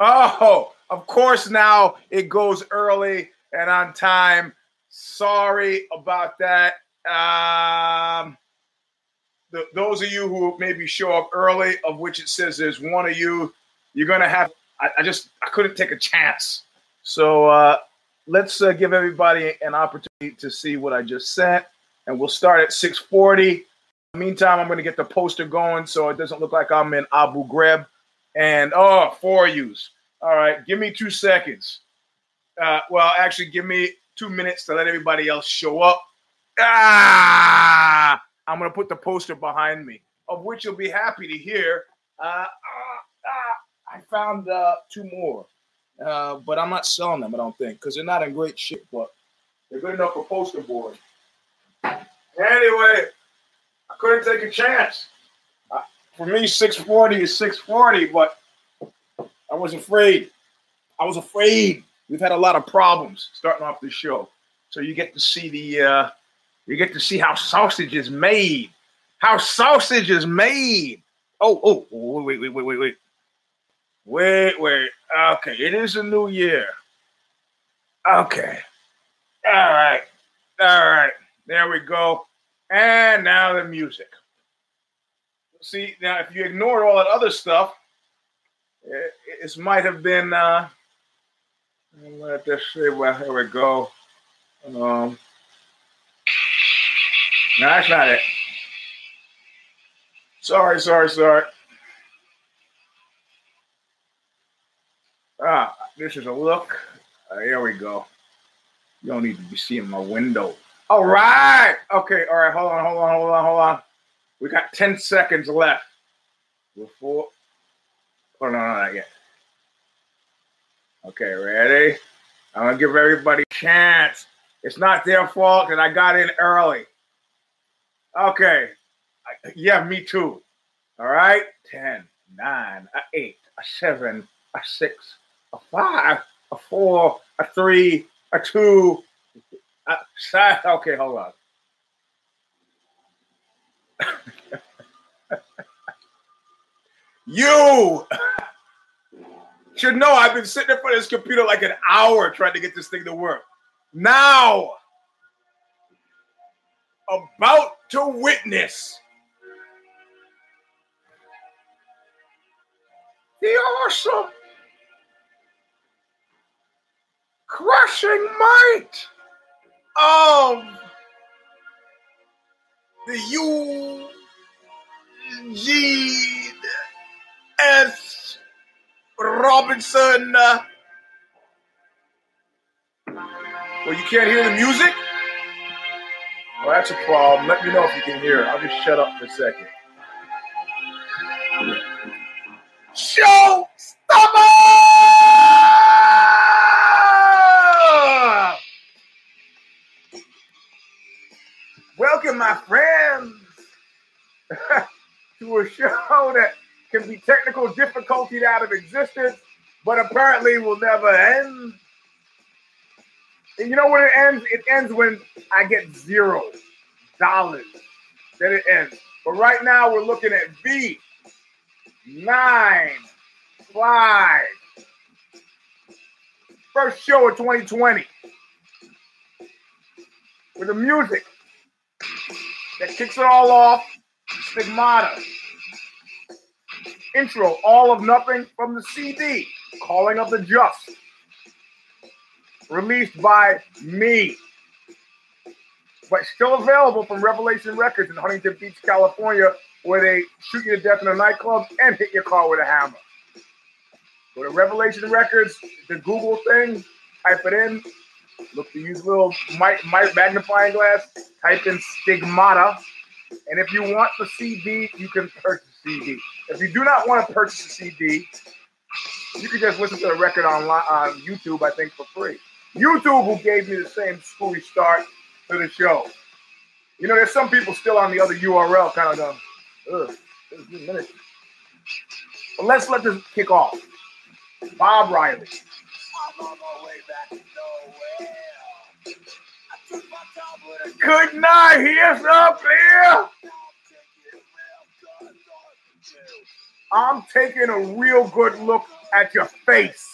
Oh, of course, now it goes early and on time. Sorry about that. Um, those of you who maybe show up early, of which it says there's one of you, you're going to have, I, I, just, I couldn't take a chance. So uh, let's uh, give everybody an opportunity to see what I just sent. And we'll start at 640. Meantime, I'm going to get the poster going so it doesn't look like I'm in Abu Ghraib. And oh, four yous. All right, give me two seconds. Uh, well, actually, give me two minutes to let everybody else show up. Ah, I'm to put the poster behind me, of which you'll be happy to hear. Uh, uh, uh I found uh, two more, uh, but I'm not selling them, I don't think, because they're not in great shape, but they're good enough for poster board. Anyway, I couldn't take a chance. For me, 640 is 640, but I was afraid. I was afraid. We've had a lot of problems starting off the show. So you get to see the uh, you get to see how sausage is made. How sausage is made. Oh, oh, wait, wait, wait, wait, wait. Wait, wait. Okay, it is a new year. Okay. All right. All right. There we go. And now the music. See, now if you ignore all that other stuff, it, it might have been uh let this see well here we go. Um no, that's not it. Sorry, sorry, sorry. Ah, this is a look. Uh, here we go. You don't need to be seeing my window. All right. Okay. All right. Hold on. Hold on. Hold on. Hold on. We got 10 seconds left before. Oh, no, no, not yet. Okay. Ready? I'm going to give everybody a chance. It's not their fault that I got in early. Okay. Yeah, me too. All right. 10, 9, 8, 7, 6, a 5, a 4, a 3, a 2, uh, okay, hold on. you should know I've been sitting in front of this computer like an hour trying to get this thing to work. Now, about to witness the awesome crushing might of the U G S Robinson. Well, you can't hear the music? Well, that's a problem. Let me know if you can hear. I'll just shut up for a second. Show My friends, to a show that can be technical difficulty out of existence, but apparently will never end. And you know when it ends? It ends when I get zero dollars. Then it ends. But right now we're looking at V nine five. First show of 2020 with the music that kicks it all off. Stigmata. Intro, All of Nothing from the CD, Calling of the Just. Released by me. But still available from Revelation Records in Huntington Beach, California, where they shoot you to death in a nightclub and hit your car with a hammer. Go to Revelation Records, the Google thing, type it in, Look to use little mic, mic magnifying glass. Type in stigmata. And if you want the CD, you can purchase CD. If you do not want to purchase the CD, you can just listen to the record on, on YouTube, I think, for free. YouTube, who gave me the same screwy start to the show. You know, there's some people still on the other URL kind of uh, going, ugh. But let's let this kick off. Bob Riley. I'm on my way back Good night, here's up here. I'm taking a real good look at your face.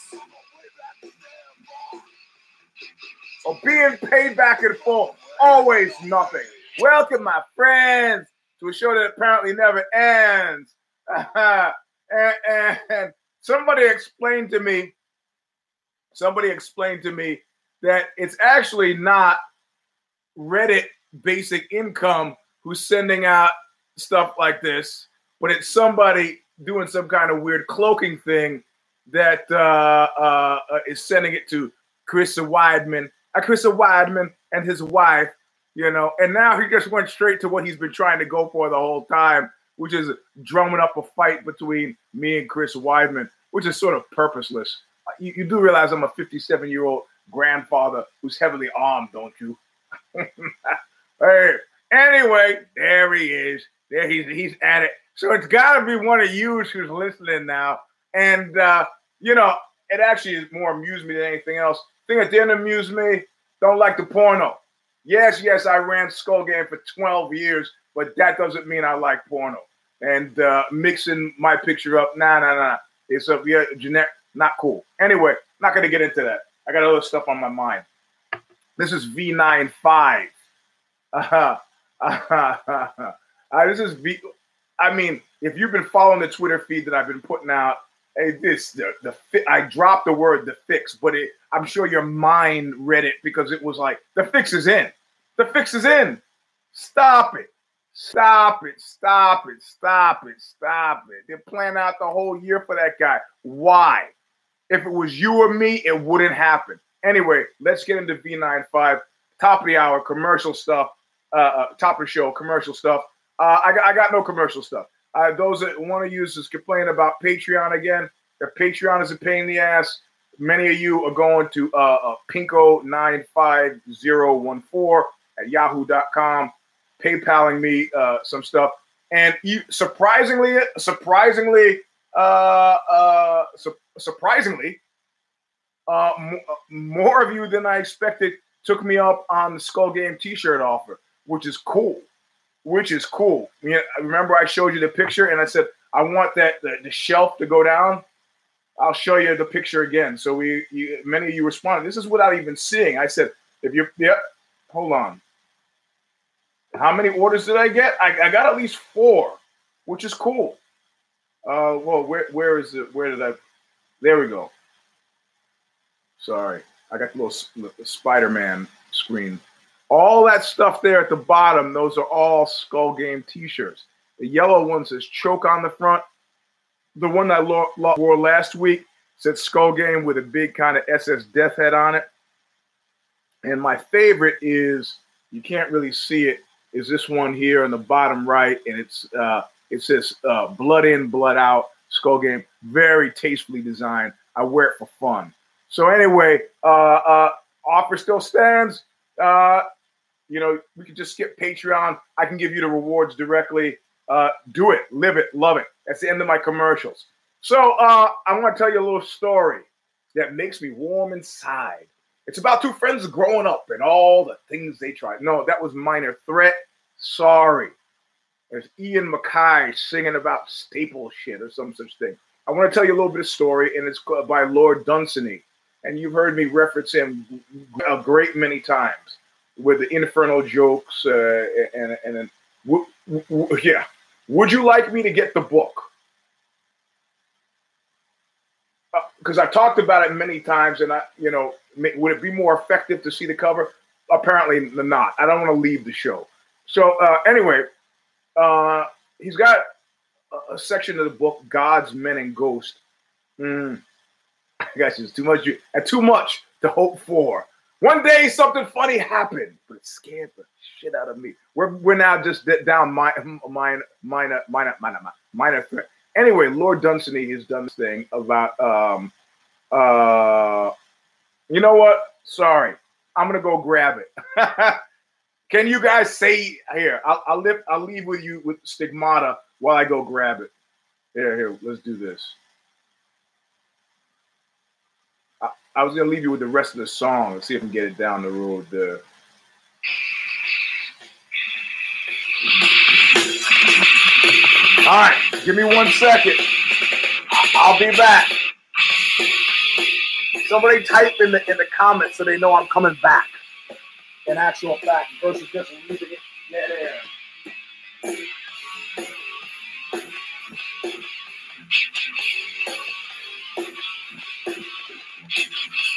Or being paid back in full, always nothing. Welcome, my friends, to a show that apparently never ends. and, and somebody explained to me, somebody explained to me that it's actually not Reddit basic income who's sending out stuff like this, but it's somebody doing some kind of weird cloaking thing that uh, uh, uh is sending it to Chris Weidman, uh, Chris Weidman and his wife, you know, and now he just went straight to what he's been trying to go for the whole time, which is drumming up a fight between me and Chris Weidman, which is sort of purposeless. You, you do realize I'm a 57 year old grandfather who's heavily armed, don't you? hey, anyway, there he is. There he's he's at it. So it's got to be one of you who's listening now. And uh, you know, it actually is more amused me than anything else. Thing that didn't amuse me, don't like the porno. Yes, yes, I ran Skull Game for 12 years, but that doesn't mean I like porno. And uh, mixing my picture up, nah, nah, nah. It's a yeah, Jeanette, not cool. Anyway, not gonna get into that. I got other stuff on my mind. This is V95. Uh-huh. Uh-huh. Uh, this is V. I mean, if you've been following the Twitter feed that I've been putting out, hey, this the the I dropped the word the fix, but it, I'm sure your mind read it because it was like the fix is in. The fix is in. Stop it. Stop it. Stop it. Stop it. Stop it. They're planning out the whole year for that guy. Why? If it was you or me, it wouldn't happen. Anyway, let's get into V95. Top of the hour, commercial stuff. Uh, uh, top of the show, commercial stuff. Uh, I, got, I got no commercial stuff. Uh, those that want to use this complain about Patreon again. Their Patreon is a pain in the ass. Many of you are going to uh, uh, pinko95014 at yahoo.com, PayPaling me uh, some stuff. And you, surprisingly, surprisingly, uh, uh, su- surprisingly, uh, m- uh, more of you than I expected took me up on the Skull Game T-shirt offer, which is cool. Which is cool. You know, remember, I showed you the picture, and I said I want that the, the shelf to go down. I'll show you the picture again. So we, you, many of you responded. This is without even seeing. I said, if you're, yeah, hold on. How many orders did I get? I, I got at least four, which is cool. Uh, well, where where is it? Where did I? There we go. Sorry, I got the little Spider-Man screen. All that stuff there at the bottom, those are all Skull Game T-shirts. The yellow one says "choke" on the front. The one I wore last week said "Skull Game" with a big kind of SS Death head on it. And my favorite is you can't really see it. Is this one here in the bottom right, and it's uh, it says uh, blood in, blood out, skull game. Very tastefully designed. I wear it for fun. So anyway, uh, uh, offer still stands. Uh, you know, we can just skip Patreon. I can give you the rewards directly. Uh, do it, live it, love it. That's the end of my commercials. So uh, I want to tell you a little story that makes me warm inside. It's about two friends growing up and all the things they tried. No, that was minor threat. Sorry. There's Ian MacKaye singing about staple shit or some such thing. I want to tell you a little bit of story, and it's by Lord Dunsany. And you've heard me reference him a great many times with the infernal jokes uh, and and, and w- w- yeah. Would you like me to get the book? Because uh, I talked about it many times, and I, you know, would it be more effective to see the cover? Apparently not. I don't want to leave the show. So uh, anyway, uh, he's got a, a, section of the book, Gods, Men, and Ghosts. Mm, I guess it's too much. And too much to hope for. One day something funny happened, but it scared the shit out of me. We're, we're now just down minor, minor, minor, minor, minor, minor threat. Anyway, Lord Dunsany has done this thing about, um, uh, you know what? Sorry, I'm gonna go grab it. Can you guys say here? I'll, I'll, live, I'll leave with you with stigmata while I go grab it. Here, here, let's do this. I, I was gonna leave you with the rest of the song and see if I can get it down the road there. All right, give me one second. I'll be back. Somebody type in the in the comments so they know I'm coming back. In actual fact, versus just leaving it dead air.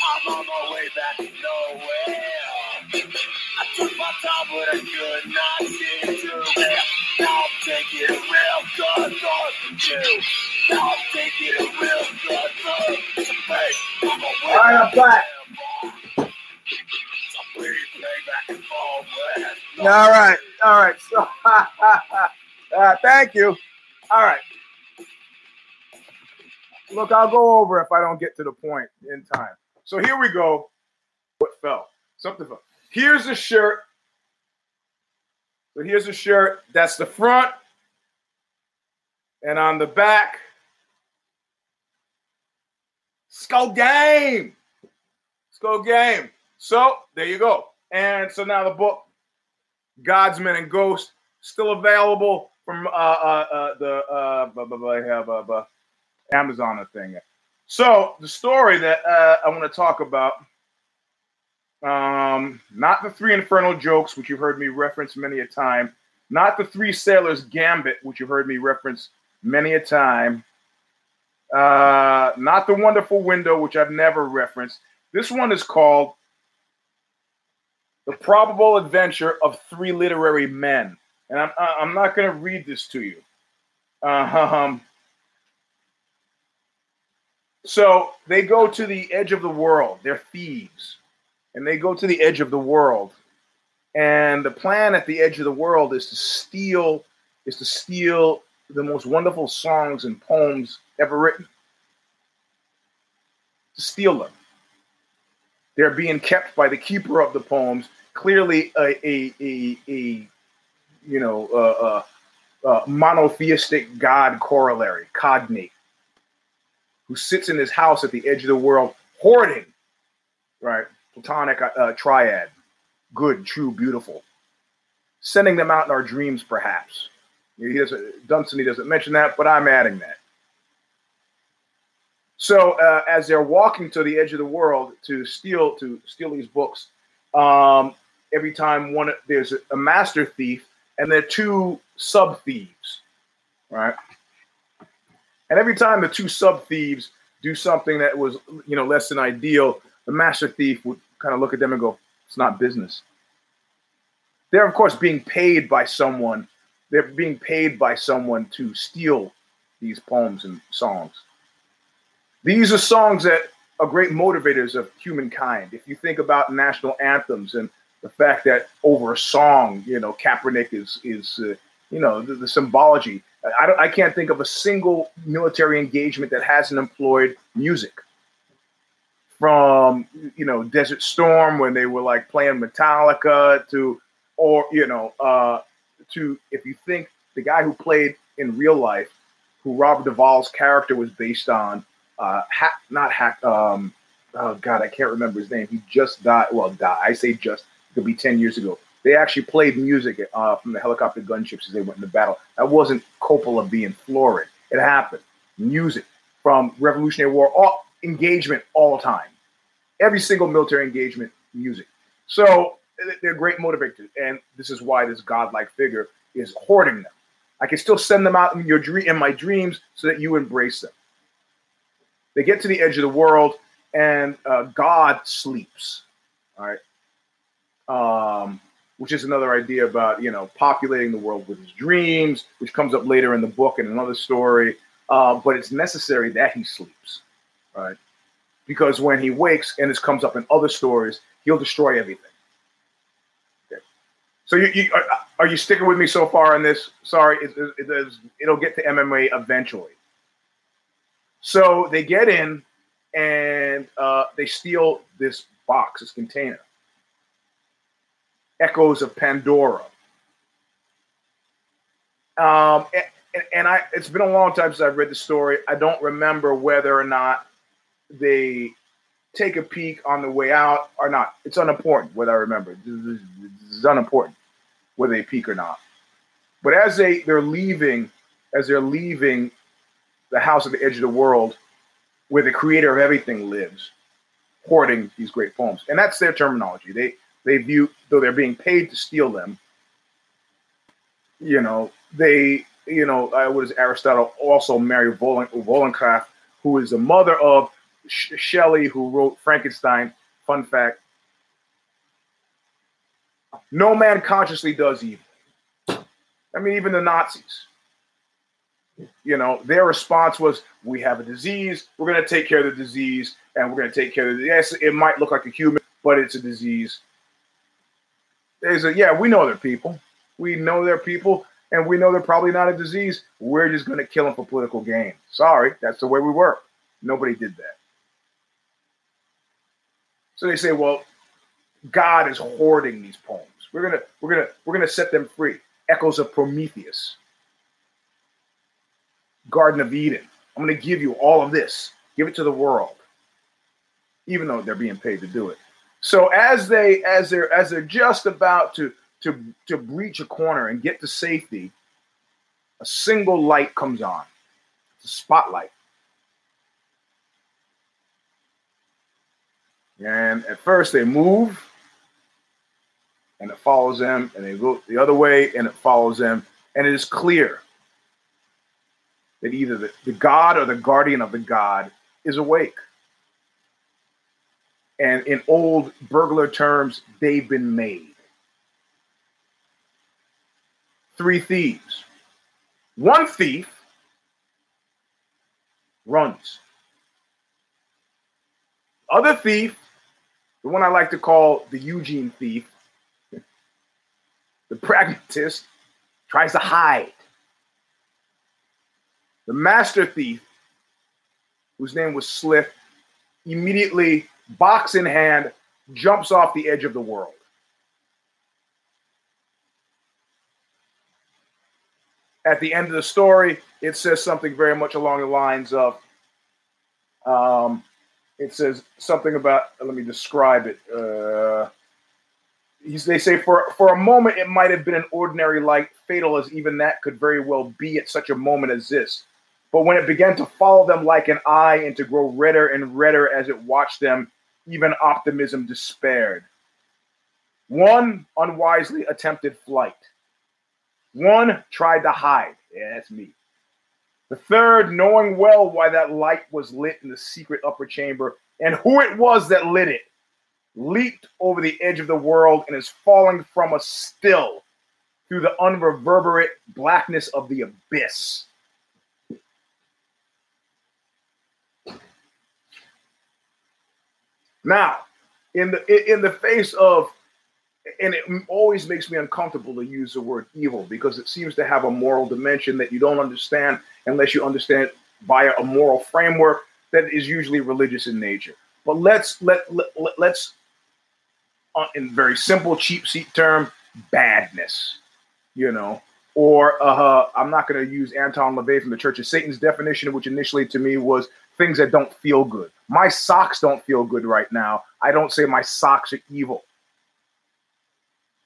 I'm on my way back to nowhere. I took my time, but I could not see through. Now I'm taking it real good for you. Now I'm taking it real good me. I'm away All right, I'm back. All right, all right. So, uh, thank you. All right. Look, I'll go over if I don't get to the point in time. So here we go. What fell? Something fell. Here's the shirt. So here's the shirt. That's the front. And on the back, Skull Game. Skull Game. So there you go. And so now the book, Gods, Men and Ghosts, still available from uh, uh, uh, the uh, blah, blah, blah, have uh, blah, Amazon thing. So the story that uh, I want to talk about, um, not the three infernal jokes, which you've heard me reference many a time, not the three sailors gambit, which you've heard me reference many a time, uh, not the wonderful window, which I've never referenced. This one is called the probable adventure of three literary men, and I'm I'm not going to read this to you. Um, so they go to the edge of the world. They're thieves, and they go to the edge of the world. And the plan at the edge of the world is to steal is to steal the most wonderful songs and poems ever written. To steal them. They're being kept by the keeper of the poems, clearly a a a, a you know uh, uh, uh, monotheistic god corollary, cognate who sits in his house at the edge of the world, hoarding, right? Platonic uh, triad, good, true, beautiful. Sending them out in our dreams, perhaps. He doesn't, Dunsany doesn't mention that, but I'm adding that. So uh, as they're walking to the edge of the world to steal to steal these books, um, every time one there's a, master thief and there are two sub thieves, right? And every time the two sub thieves do something that was, you know, less than ideal, the master thief would kind of look at them and go, "It's not business." They're of course being paid by someone. They're being paid by someone to steal these poems and songs. These are songs that are great motivators of humankind. If you think about national anthems and the fact that over a song, you know, Kaepernick is is uh, you know the, the symbology. I, I can't think of a single military engagement that hasn't employed music. From you know Desert Storm when they were like playing Metallica to, or you know, uh, to if you think the guy who played in real life, who Robert Duvall's character was based on, uh, ha- not hack. Um, oh God, I can't remember his name. He just died. Well, died. I say just. It could be ten years ago. They actually played music uh, from the helicopter gunships as they went into battle. That wasn't Coppola being florid. It happened. Music from Revolutionary War, all engagement all time. Every single military engagement, music. So they're great motivators, and this is why this godlike figure is hoarding them. I can still send them out in your dream, in my dreams, so that you embrace them. They get to the edge of the world, and uh, God sleeps. All right, um, which is another idea about you know populating the world with his dreams, which comes up later in the book in another story. Uh, but it's necessary that he sleeps, right? Because when he wakes, and this comes up in other stories, he'll destroy everything. Okay. So you, you are, are, you sticking with me so far on this? Sorry, it, it, it, it'll get to MMA eventually. So they get in and uh, they steal this box, this container echoes of Pandora. Um, and, and, I, it's been a long time since I've read the story. I don't remember whether or not they take a peek on the way out or not. It's unimportant whether I remember. It's unimportant whether they peek or not. But as they they're leaving, as they're leaving the house at the edge of the world where the creator of everything lives, hoarding these great poems. And that's their terminology. They they view though they're being paid to steal them. You know, they you know, uh, what is Aristotle also married Wollstonecraft, who is the mother of Sh- Shelley, who wrote Frankenstein. Fun fact: no man consciously does evil. I mean, even the Nazis. You know, their response was, "We have a disease. We're going to take care of the disease, and we're going to take care of the. Yes, it might look like a human, but it's a disease." They said, yeah, we know they're people. We know they're people, and we know they're probably not a disease. We're just going to kill them for political gain. Sorry, that's the way we work. Nobody did that. So they say, well, God is hoarding these poems. We're gonna, we're gonna, we're gonna set them free. Echoes of Prometheus, Garden of Eden. I'm gonna give you all of this. Give it to the world, even though they're being paid to do it. So as they, as they're, as they're just about to, to, to breach a corner and get to safety, a single light comes on. It's a spotlight. And at first they move and it follows them, and they go the other way and it follows them. And it is clear that either the, the God or the guardian of the God is awake. And in old burglar terms, they've been made. Three thieves. One thief runs. Other thief the one I like to call the Eugene thief, the pragmatist, tries to hide. The master thief, whose name was Slith, immediately, box in hand, jumps off the edge of the world. At the end of the story, it says something very much along the lines of um, it says something about let me describe it uh, they say for for a moment it might have been an ordinary light fatal as even that could very well be at such a moment as this but when it began to follow them like an eye and to grow redder and redder as it watched them even optimism despaired. One unwisely attempted flight. One tried to hide. Yeah that's me. The third, knowing well why that light was lit in the secret upper chamber and who it was that lit it, leaped over the edge of the world and is falling from us still through the unreverberate blackness of the abyss. Now, in the in the face of and it always makes me uncomfortable to use the word evil because it seems to have a moral dimension that you don't understand unless you understand it via a moral framework that is usually religious in nature. But let's let, let let's uh, in very simple cheap seat term badness, you know. Or uh, I'm not going to use Anton LaVey from the Church of Satan's definition, which initially to me was things that don't feel good. My socks don't feel good right now. I don't say my socks are evil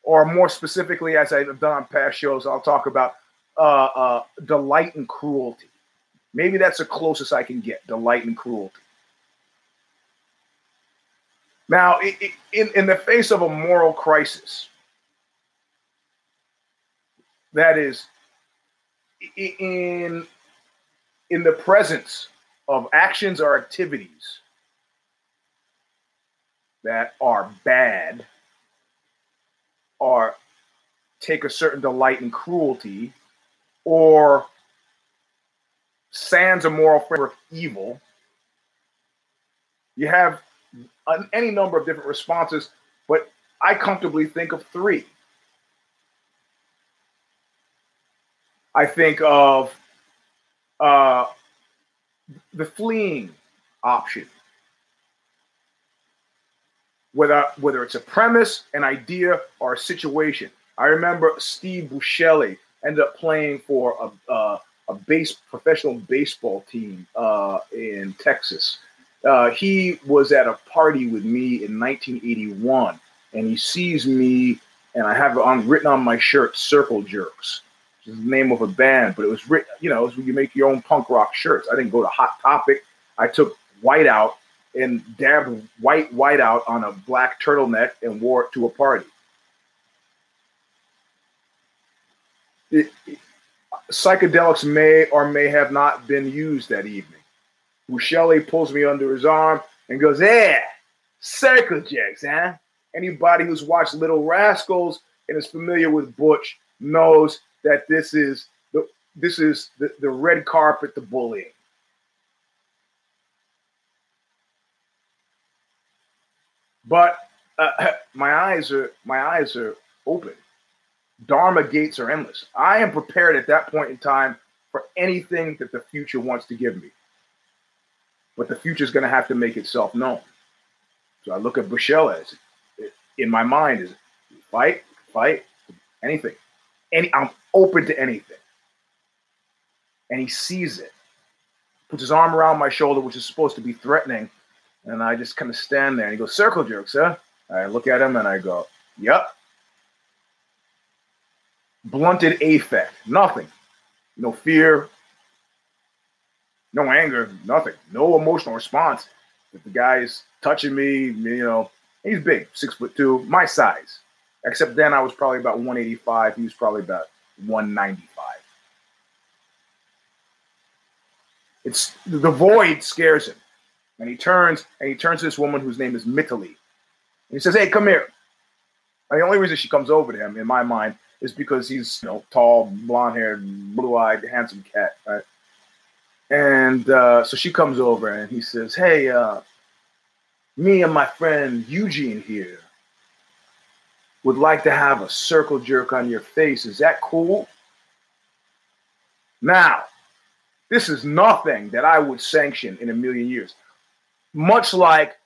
or more specifically, as I've done on past shows, I'll talk about uh, uh, delight and cruelty. Maybe that's the closest I can get delight and cruelty. Now, in, in the face of a moral crisis, that is, in, in the presence of actions or activities that are bad or take a certain delight in cruelty or sands a moral framework evil, you have an, any number of different responses, but I comfortably think of three. I think of uh, the fleeing option whether whether it's a premise, an idea, or a situation. I remember Steve Buechele ended up playing for a uh, a base professional baseball team uh, in Texas. Uh, he was at a party with me in 1981, and he sees me, and I have on written on my shirt "Circle Jerks," the name of a band, but it was written, you know, it was you make your own punk rock shirts. I didn't go to Hot Topic. I took white out and dabbed white white out on a black turtleneck and wore it to a party. It, it, psychedelics may or may have not been used that evening. Buechele pulls me under his arm and goes, "Yeah, circle jerks, huh?" Anybody who's watched Little Rascals and is familiar with Butch knows that this is the this is the, the red carpet to bullying. But uh, my eyes are my eyes are open. Dharma gates are endless. I am prepared at that point in time for anything that the future wants to give me. But the future is going to have to make itself known. So I look at Buechele as in my mind is fight, fight, anything. Any I'm open to anything. And he sees it. Puts his arm around my shoulder, which is supposed to be threatening. And I just kind of stand there and he goes, circle jerk, sir. I look at him and I go, Yep. Blunted affect, nothing. No fear, no anger, nothing. No emotional response. If the guy is touching me, you know, he's big, six foot two, my size. Except then I was probably about 185. He was probably about 195. It's the void scares him. And he turns and he turns to this woman whose name is Mitali. And he says, Hey, come here. And the only reason she comes over to him, in my mind, is because he's you know tall, blonde haired, blue eyed, handsome cat. Right? And uh, so she comes over and he says, Hey, uh, me and my friend Eugene here would like to have a circle jerk on your face. Is that cool? Now, this is nothing that I would sanction in a million years. Much like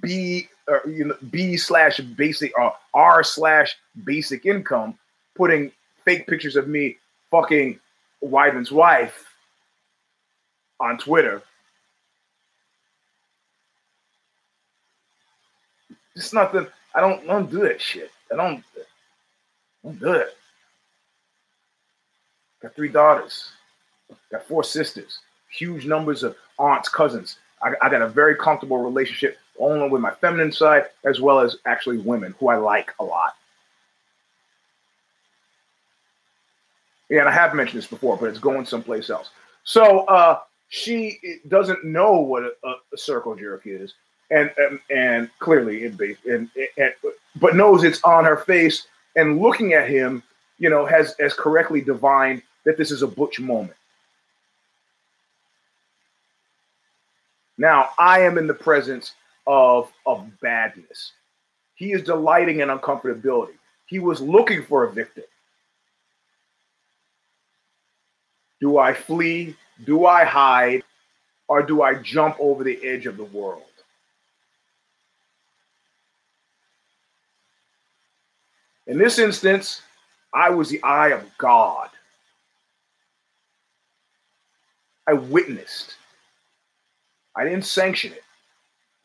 B or you know B slash basic or R slash basic income, putting fake pictures of me fucking Weidman's wife on Twitter. It's nothing. I don't don't do that shit. I don't don't do it. Got three daughters. Got four sisters. Huge numbers of aunts, cousins. I, I got a very comfortable relationship, only with my feminine side as well as actually women who I like a lot. Yeah, and I have mentioned this before, but it's going someplace else. So uh, she doesn't know what a, a circle jerk is and and, and clearly in base and, and but knows it's on her face and looking at him, you know, has has correctly divined that this is a butch moment. Now I am in the presence of of badness. He is delighting in uncomfortability. He was looking for a victim. Do I flee? Do I hide? Or do I jump over the edge of the world? In this instance, I was the eye of God. I witnessed. I didn't sanction it.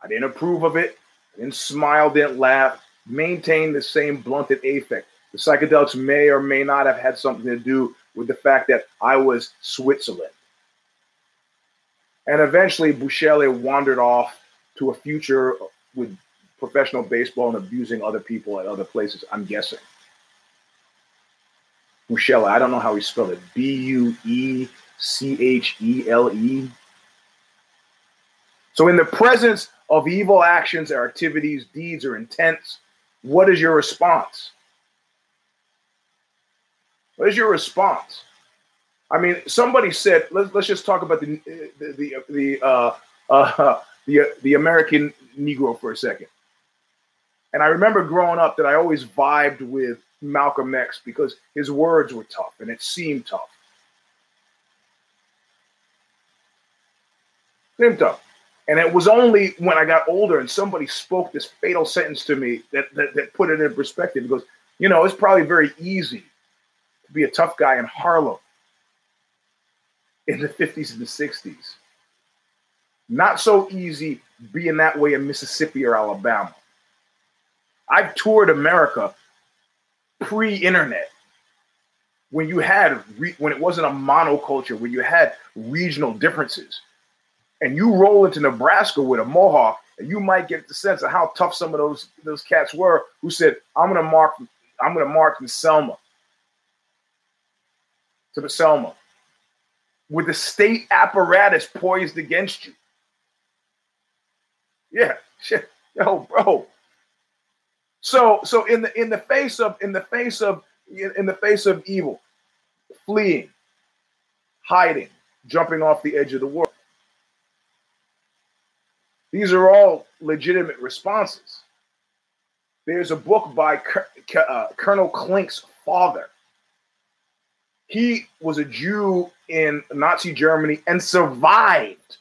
I didn't approve of it. I didn't smile, didn't laugh, maintained the same blunted affect. The psychedelics may or may not have had something to do with the fact that I was Switzerland. And eventually, Buechele wandered off to a future with professional baseball and abusing other people at other places, I'm guessing. Buechele, I don't know how he spelled it. B U E C H E L E. So, in the presence of evil actions or activities, deeds, or intents, what is your response? What is your response? I mean, somebody said, let's, let's just talk about the the the the, uh, uh, the, the American Negro for a second. And I remember growing up that I always vibed with Malcolm X because his words were tough and it seemed tough. Seemed tough. And it was only when I got older and somebody spoke this fatal sentence to me that, that, that put it in perspective. Because, you know, it's probably very easy to be a tough guy in Harlem in the 50s and the 60s. Not so easy being that way in Mississippi or Alabama. I've toured America pre internet. when you had re- when it wasn't a monoculture, when you had regional differences, and you roll into Nebraska with a mohawk, and you might get the sense of how tough some of those those cats were who said, "I'm to mark, I'm to mark in Selma to the Selma." With the state apparatus poised against you. Yeah, shit. Yo, bro. So so in the in the face of in the face of in the face of evil, fleeing, hiding, jumping off the edge of the world. These are all legitimate responses. There's a book by uh, Colonel Klink's father. He was a Jew in Nazi Germany and survived.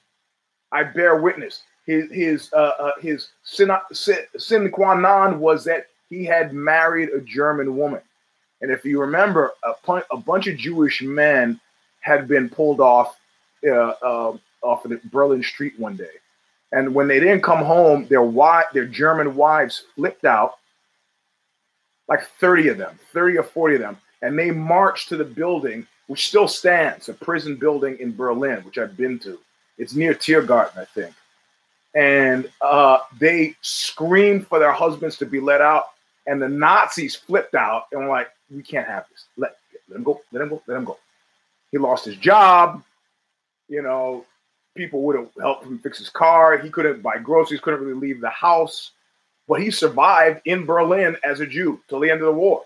I bear witness. His his uh, uh, his sine qua non was that he had married a German woman. And if you remember, a, a bunch of Jewish men had been pulled off uh, uh, off of the Berlin street one day, and when they didn't come home, their wife, their German wives flipped out, like thirty of them, thirty or forty of them, and they marched to the building, which still stands, a prison building in Berlin, which I've been to. It's near Tiergarten, I think. And uh, they screamed for their husbands to be let out, and the Nazis flipped out and were like, we can't have this. Let, let him go. Let him go. Let him go. He lost his job. You know, people would have helped him fix his car. He couldn't buy groceries, couldn't really leave the house. But he survived in Berlin as a Jew till the end of the war.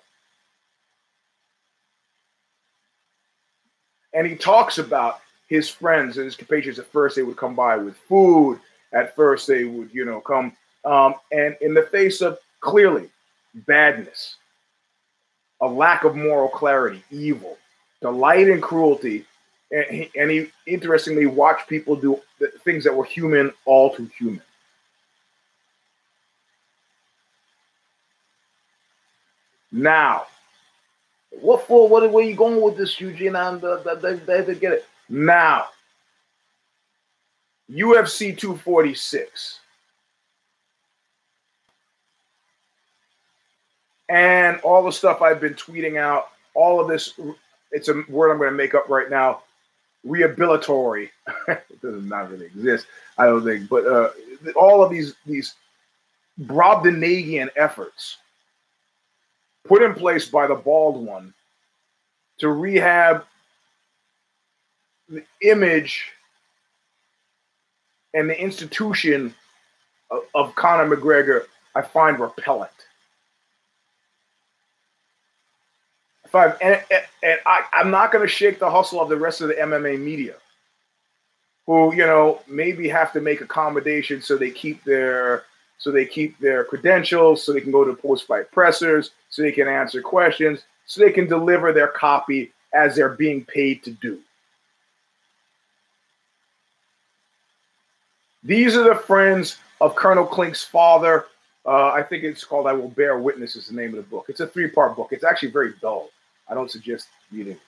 And he talks about his friends and his compatriots. At first, they would come by with food. At first, they would, you know, come. Um, and in the face of clearly badness, a lack of moral clarity, evil, delight in cruelty, and he, and he interestingly watched people do things that were human, all too human. Now, what for? What where you going with this, Eugene? I'm, And they, they, they get it now. UFC 246. and all the stuff I've been tweeting out, all of this, it's a word I'm going to make up right now, rehabilitory. it does not really exist, I don't think, but uh, all of these these Brobdingnagian efforts put in place by the bald one to rehab the image and the institution of, of Conor McGregor, I find repellent. Five, and, and, and I, I'm not going to shake the hustle of the rest of the MMA media, who you know maybe have to make accommodations so they keep their so they keep their credentials, so they can go to post-fight pressers, so they can answer questions, so they can deliver their copy as they're being paid to do. These are the friends of Colonel Klink's father. Uh, I think it's called I Will Bear Witness, is the name of the book. It's a three part book. It's actually very dull. I don't suggest reading.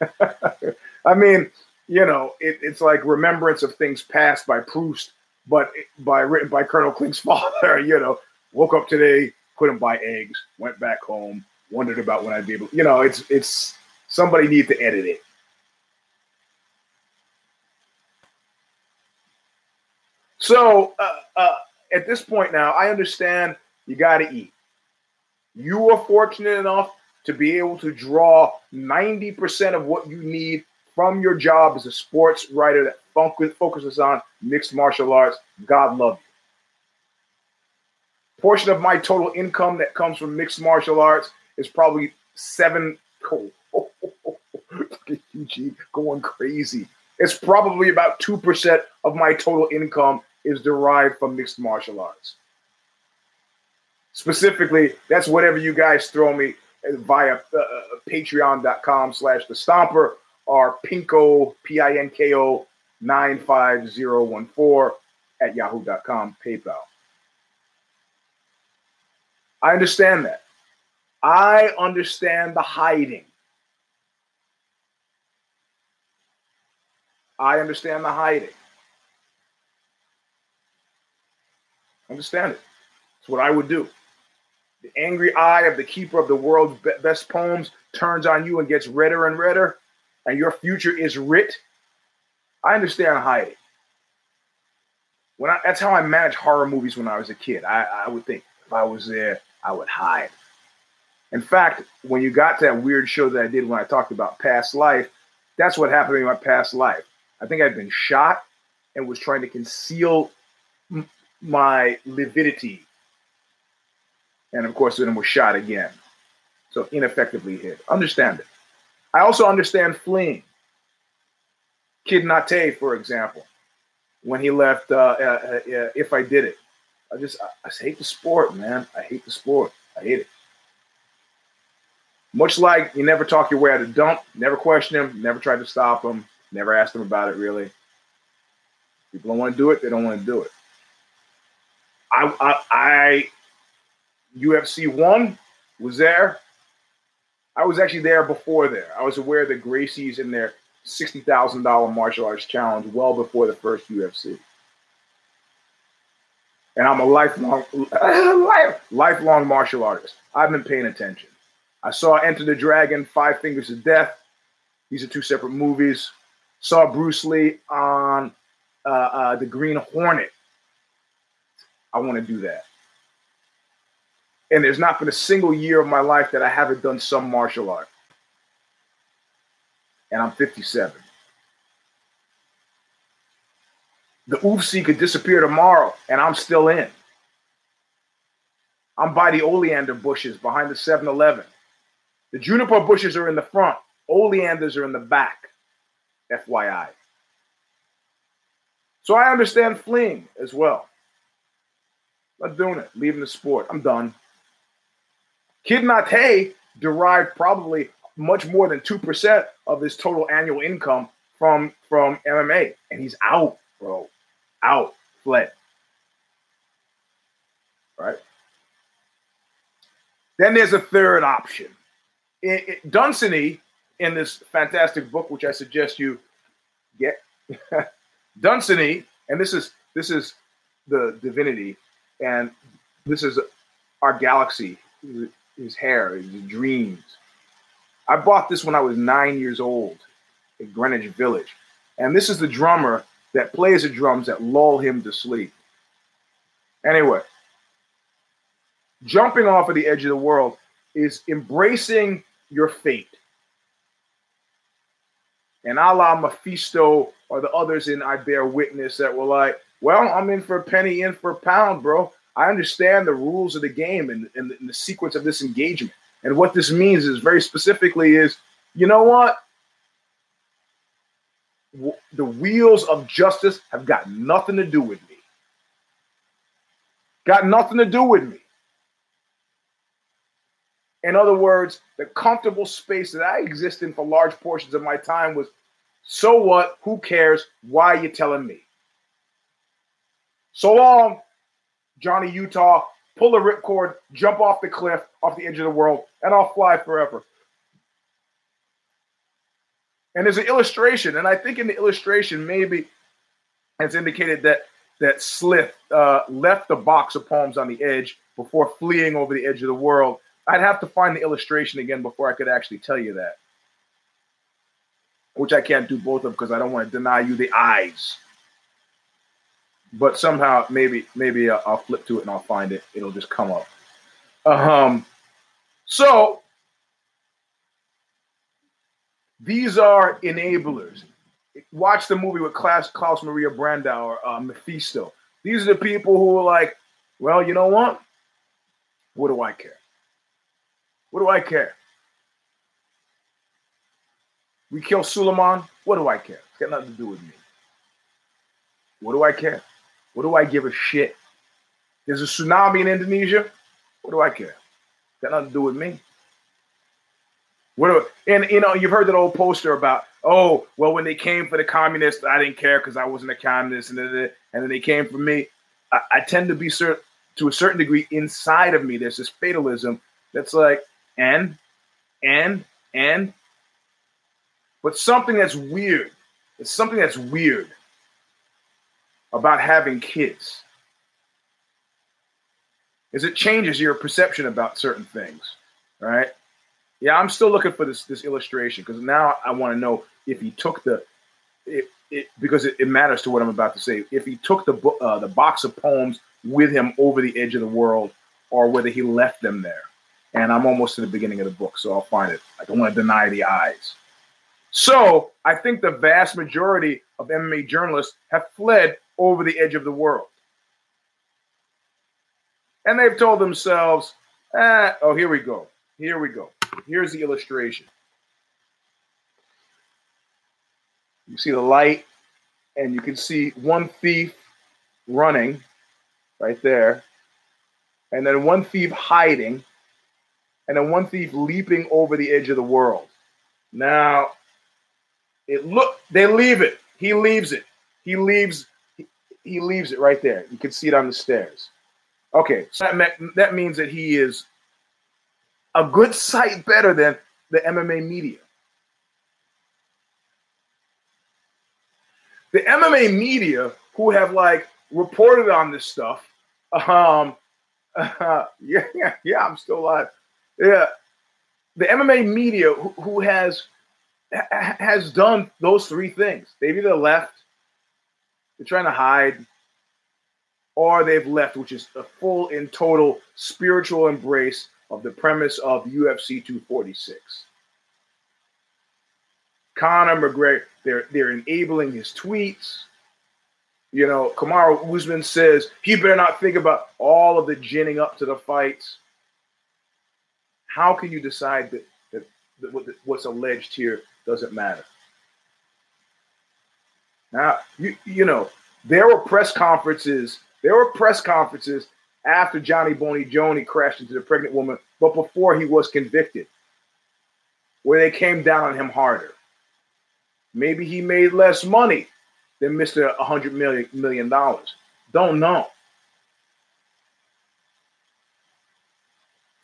it. I mean, you know, it, it's like remembrance of things past by Proust, but by written by Colonel Klink's father. You know, woke up today, couldn't buy eggs, went back home, wondered about when I'd be able. You know, it's it's somebody needs to edit it. So uh, uh, at this point now, I understand you got to eat. You are fortunate enough to be able to draw 90% of what you need from your job as a sports writer that focuses on mixed martial arts. God love you. Portion of my total income that comes from mixed martial arts is probably seven. Oh, going crazy. It's probably about 2% of my total income is derived from mixed martial arts. Specifically, that's whatever you guys throw me via uh, uh, patreon.com slash the stomper or pinko p-i-n-k-o 95014 at yahoo.com paypal. I understand that. I understand the hiding. I understand the hiding understand it it's what i would do the angry eye of the keeper of the world's best poems turns on you and gets redder and redder, and your future is writ. I understand hiding. When I, that's how I managed horror movies when I was a kid. I, I would think if I was there, I would hide. In fact, when you got to that weird show that I did when I talked about past life, that's what happened in my past life. I think I'd been shot and was trying to conceal my lividity. And of course, then was shot again. So ineffectively hit. Understand it. I also understand fleeing. Kid Nate, for example, when he left uh, uh, uh, If I Did It. I just, I, I hate the sport, man. I hate the sport. I hate it. Much like you never talk your way out of dump, never question him, never tried to stop him, never asked him about it really. People don't want to do it, they don't want to do it. I, I, I UFC one was there. I was actually there before there. I was aware that Gracie's in their sixty thousand dollar martial arts challenge well before the first UFC. And I'm a lifelong lifelong martial artist. I've been paying attention. I saw Enter the Dragon, Five Fingers of Death. These are two separate movies. Saw Bruce Lee on uh, uh, the Green Hornet. I want to do that. And there's not been a single year of my life that I haven't done some martial art. And I'm 57. The UFC could disappear tomorrow, and I'm still in. I'm by the oleander bushes behind the 7 Eleven. The juniper bushes are in the front, oleanders are in the back. FYI. So I understand fleeing as well. Not doing it, leaving the sport. I'm done. Kid Nate derived probably much more than 2% of his total annual income from, from MMA. And he's out, bro. Out, fled. Right? Then there's a third option it, it, Dunsany in this fantastic book, which I suggest you get, Dunsany, and this is this is the divinity, and this is our galaxy, his hair, his dreams. I bought this when I was nine years old in Greenwich Village, and this is the drummer that plays the drums that lull him to sleep. Anyway, jumping off of the edge of the world is embracing your fate. And a la Mephisto or the others in I Bear Witness that were like, well, I'm in for a penny, in for a pound, bro. I understand the rules of the game and, and, the, and the sequence of this engagement. And what this means is very specifically is, you know what? the wheels of justice have got nothing to do with me. Got nothing to do with me. In other words, the comfortable space that I exist in for large portions of my time was so what? Who cares? Why are you telling me? So long, Johnny Utah. Pull the ripcord, jump off the cliff, off the edge of the world, and I'll fly forever. And there's an illustration, and I think in the illustration, maybe it's indicated that that Slith uh, left the box of poems on the edge before fleeing over the edge of the world I'd have to find the illustration again before I could actually tell you that. Which I can't do both of because I don't want to deny you the eyes. But somehow, maybe, maybe I'll flip to it and I'll find it. It'll just come up. Um, so these are enablers. Watch the movie with Klaus, Klaus Maria Brandauer, uh, Mephisto. These are the people who are like, well, you know what? What do I care? What do I care? We kill Suleiman. What do I care? It's got nothing to do with me. What do I care? What do I give a shit? There's a tsunami in Indonesia. What do I care? Got nothing to do with me. What do, and you know, you've heard that old poster about, oh, well, when they came for the communists, I didn't care because I wasn't a communist, and then, and then they came for me. I, I tend to be certain, to a certain degree inside of me. There's this fatalism that's like, and, and, and. But something that's weird, it's something that's weird about having kids. is it changes your perception about certain things, right? Yeah, I'm still looking for this this illustration because now I want to know if he took the it, it because it, it, matters to what I'm about to say. If he took the uh, the box of poems with him over the edge of the world, or whether he left them there. And I'm almost to the beginning of the book, so I'll find it. I don't want to deny the eyes. So I think the vast majority of MMA journalists have fled over the edge of the world. And they've told themselves, ah, oh, here we go. Here we go. Here's the illustration. You see the light, and you can see one thief running right there, and then one thief hiding, and then one thief leaping over the edge of the world. Now, it look they leave it. He leaves it. He leaves. He, leaves it right there. You can see it on the stairs. Okay, so that me- that means that he is a good sight better than the MMA media. The MMA media who have like reported on this stuff. Um, uh, yeah, yeah, yeah. I'm still alive. Yeah, the MMA media who, who has has done those three things. They've either left, they're trying to hide, or they've left, which is a full and total spiritual embrace of the premise of UFC 246. Conor McGregor, they're they're enabling his tweets. You know, Kamaru Usman says he better not think about all of the ginning up to the fights. How can you decide that, that, that what's alleged here doesn't matter. Now, you, you know, there were press conferences, there were press conferences after Johnny Bones Jones crashed into the pregnant woman, but before he was convicted, where they came down on him harder. Maybe he made less money than Mr. $100 million, million. Don't know.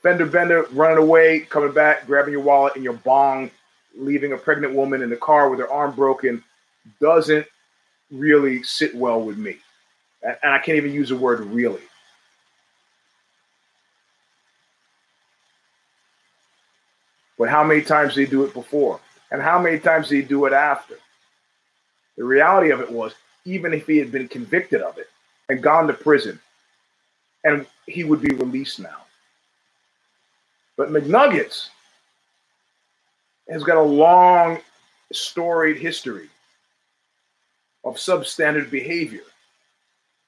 Fender Bender running away, coming back, grabbing your wallet and your bong, leaving a pregnant woman in the car with her arm broken doesn't really sit well with me. And I can't even use the word really. But how many times did he do it before? And how many times did he do it after? The reality of it was, even if he had been convicted of it and gone to prison, and he would be released now. But McNuggets, has got a long, storied history of substandard behavior,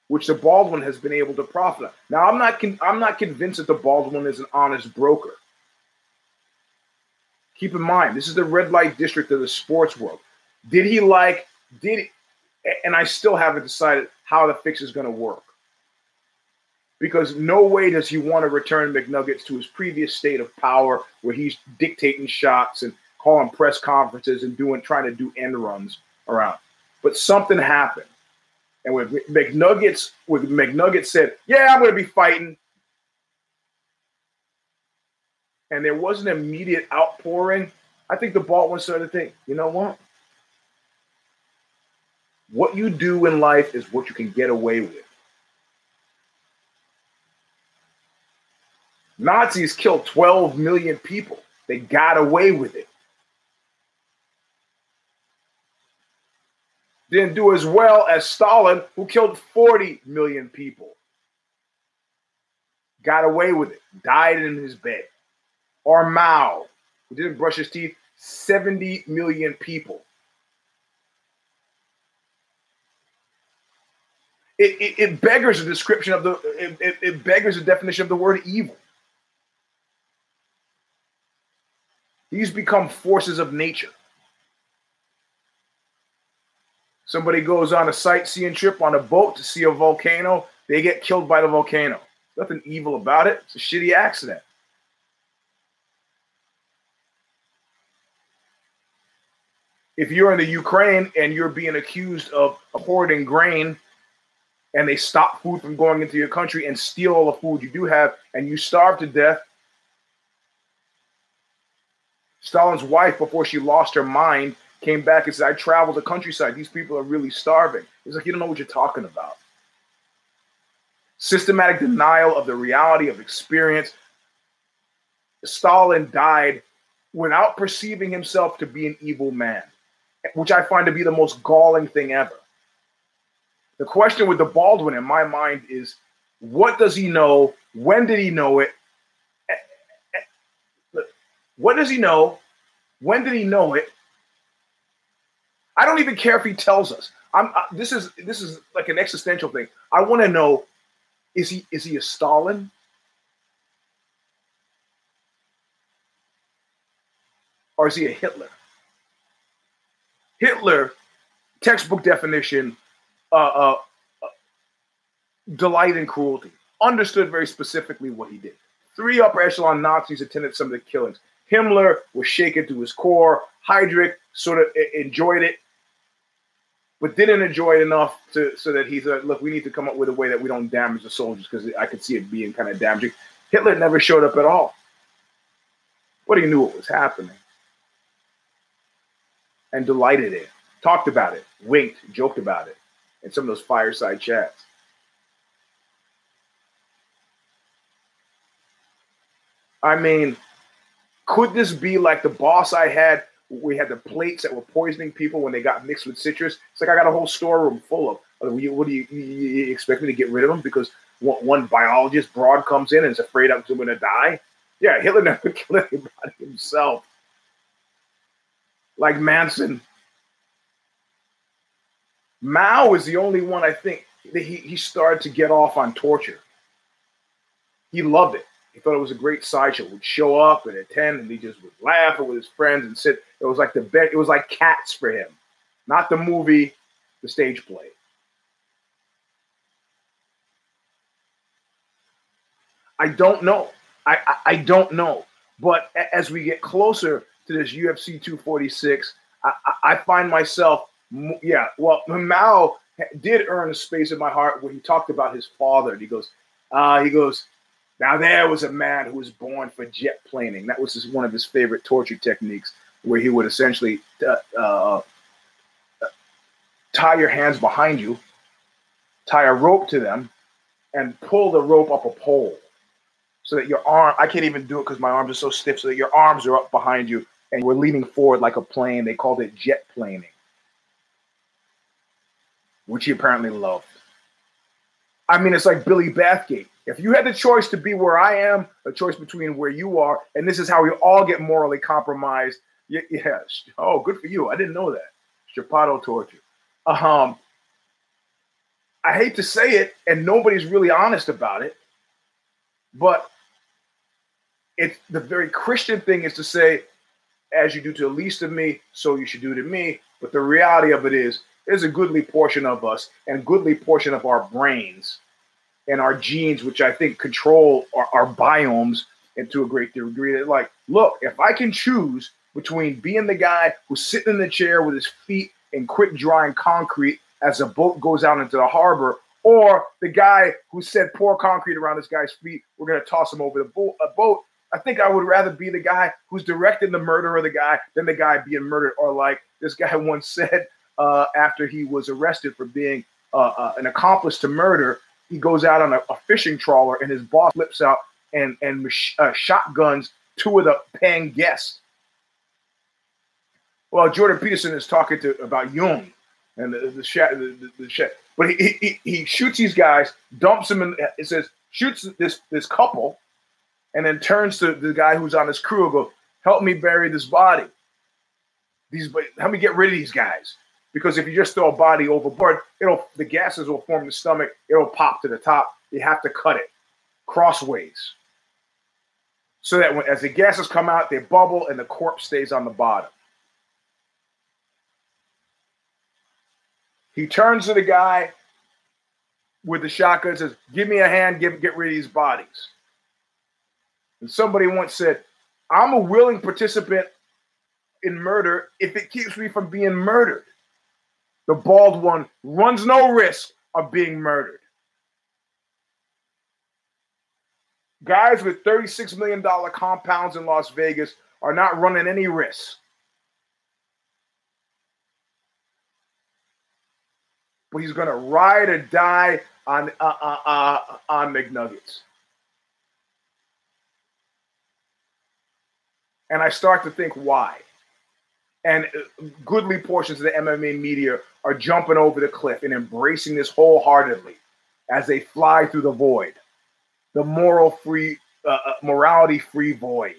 which the bald one has been able to profit. On. Now, I'm not con- I'm not convinced that the bald one is an honest broker. Keep in mind, this is the red light district of the sports world. Did he like? Did he, and I still haven't decided how the fix is going to work. Because no way does he want to return McNuggets to his previous state of power where he's dictating shots and calling press conferences and doing trying to do end runs around. But something happened. And with McNuggets, with McNuggets said, Yeah, I'm gonna be fighting. And there was an immediate outpouring. I think the bald one started to think, you know what? What you do in life is what you can get away with. Nazis killed 12 million people. They got away with it. Didn't do as well as Stalin, who killed 40 million people. Got away with it, died in his bed. Or Mao, who didn't brush his teeth, 70 million people. It, it, it beggars a description of the, it, it, it beggars a definition of the word evil. These become forces of nature. Somebody goes on a sightseeing trip on a boat to see a volcano, they get killed by the volcano. Nothing evil about it. It's a shitty accident. If you're in the Ukraine and you're being accused of hoarding grain and they stop food from going into your country and steal all the food you do have and you starve to death, Stalin's wife, before she lost her mind, came back and said, I traveled the countryside. These people are really starving. He's like, you don't know what you're talking about. systematic denial of the reality of experience. Stalin died without perceiving himself to be an evil man, which I find to be the most galling thing ever. The question with the bald one in my mind is what does he know? When did he know it? Eh, eh, what does he know? When did he know it? I don't even care if he tells us. I'm uh, this is this is like an existential thing. I want to know is he is he a Stalin? Or is he a Hitler? Hitler, textbook definition, uh, uh, uh, delight in cruelty. Understood very specifically what he did. Three upper echelon Nazis attended some of the killings. Himmler was shaken to his core. Heydrich sort of enjoyed it, but didn't enjoy it enough to so that he's a look. We need to come up with a way that we don't damage the soldiers because I could see it being kind of damaging. Hitler never showed up at all, but he knew what was happening and delighted in, talked about it, winked, joked about it in some of those fireside chats. I mean, could this be like the boss I had? We had the plates that were poisoning people when they got mixed with citrus. It's like I got a whole storeroom full of. What do you, you expect me to get rid of them because one biologist broad comes in and is afraid I'm going to die? Yeah, Hitler never killed anybody himself. Like Manson. Mao is the only one I think that he, he started to get off on torture. He loved it. He thought it was a great sideshow. Would show up and attend, and he just would laugh with his friends and sit. It was like the bed. It was like cats for him, not the movie, the stage play. I don't know. I, I, I don't know. But as we get closer to this UFC 246, I, I find myself, yeah. Well, Mao did earn a space in my heart when he talked about his father. And he goes, uh, he goes, now there was a man who was born for jet planing. That was just one of his favorite torture techniques, where he would essentially uh, uh, tie your hands behind you, tie a rope to them, and pull the rope up a pole, so that your arm. I can't even do it because my arms are so stiff. So that your arms are up behind you and we're leaning forward like a plane. They called it jet planing, which he apparently loved. I mean, it's like Billy Bathgate. If you had the choice to be where I am, a choice between where you are, and this is how we all get morally compromised. Yes. Oh, good for you. I didn't know that. Chapato torture. Um, I hate to say it, and nobody's really honest about it, but it's the very Christian thing is to say, as you do to the least of me, so you should do to me. But the reality of it is, there's a goodly portion of us and goodly portion of our brains and our genes, which I think control our, our biomes and to a great degree. That like, look, if I can choose between being the guy who's sitting in the chair with his feet in quick drying concrete as a boat goes out into the harbor, or the guy who said pour concrete around this guy's feet, we're going to toss him over the boat. I think I would rather be the guy who's directing the murder of the guy than the guy being murdered. Or like this guy once said uh, after he was arrested for being uh, uh, an accomplice to murder, he goes out on a, a fishing trawler and his boss flips out and and uh, shotguns two of the paying guests. Well, Jordan Peterson is talking to about Jung and the the, the, the, the but he, he he shoots these guys, dumps them in. It says shoots this this couple, and then turns to the guy who's on his crew and goes, "Help me bury this body. These help me get rid of these guys." because if you just throw a body overboard, it'll the gases will form the stomach, it'll pop to the top. You have to cut it crossways. So that when, as the gases come out, they bubble and the corpse stays on the bottom. He turns to the guy with the shotgun and says, Give me a hand, give, get rid of these bodies. And somebody once said, I'm a willing participant in murder if it keeps me from being murdered the bald one runs no risk of being murdered. Guys with $36 million compounds in Las Vegas are not running any risk. But he's going to ride or die on uh, uh, uh, on McNuggets. And I start to think why. And uh, goodly portions of the MMA media are jumping over the cliff and embracing this wholeheartedly as they fly through the void, the moral free, uh, uh morality free void.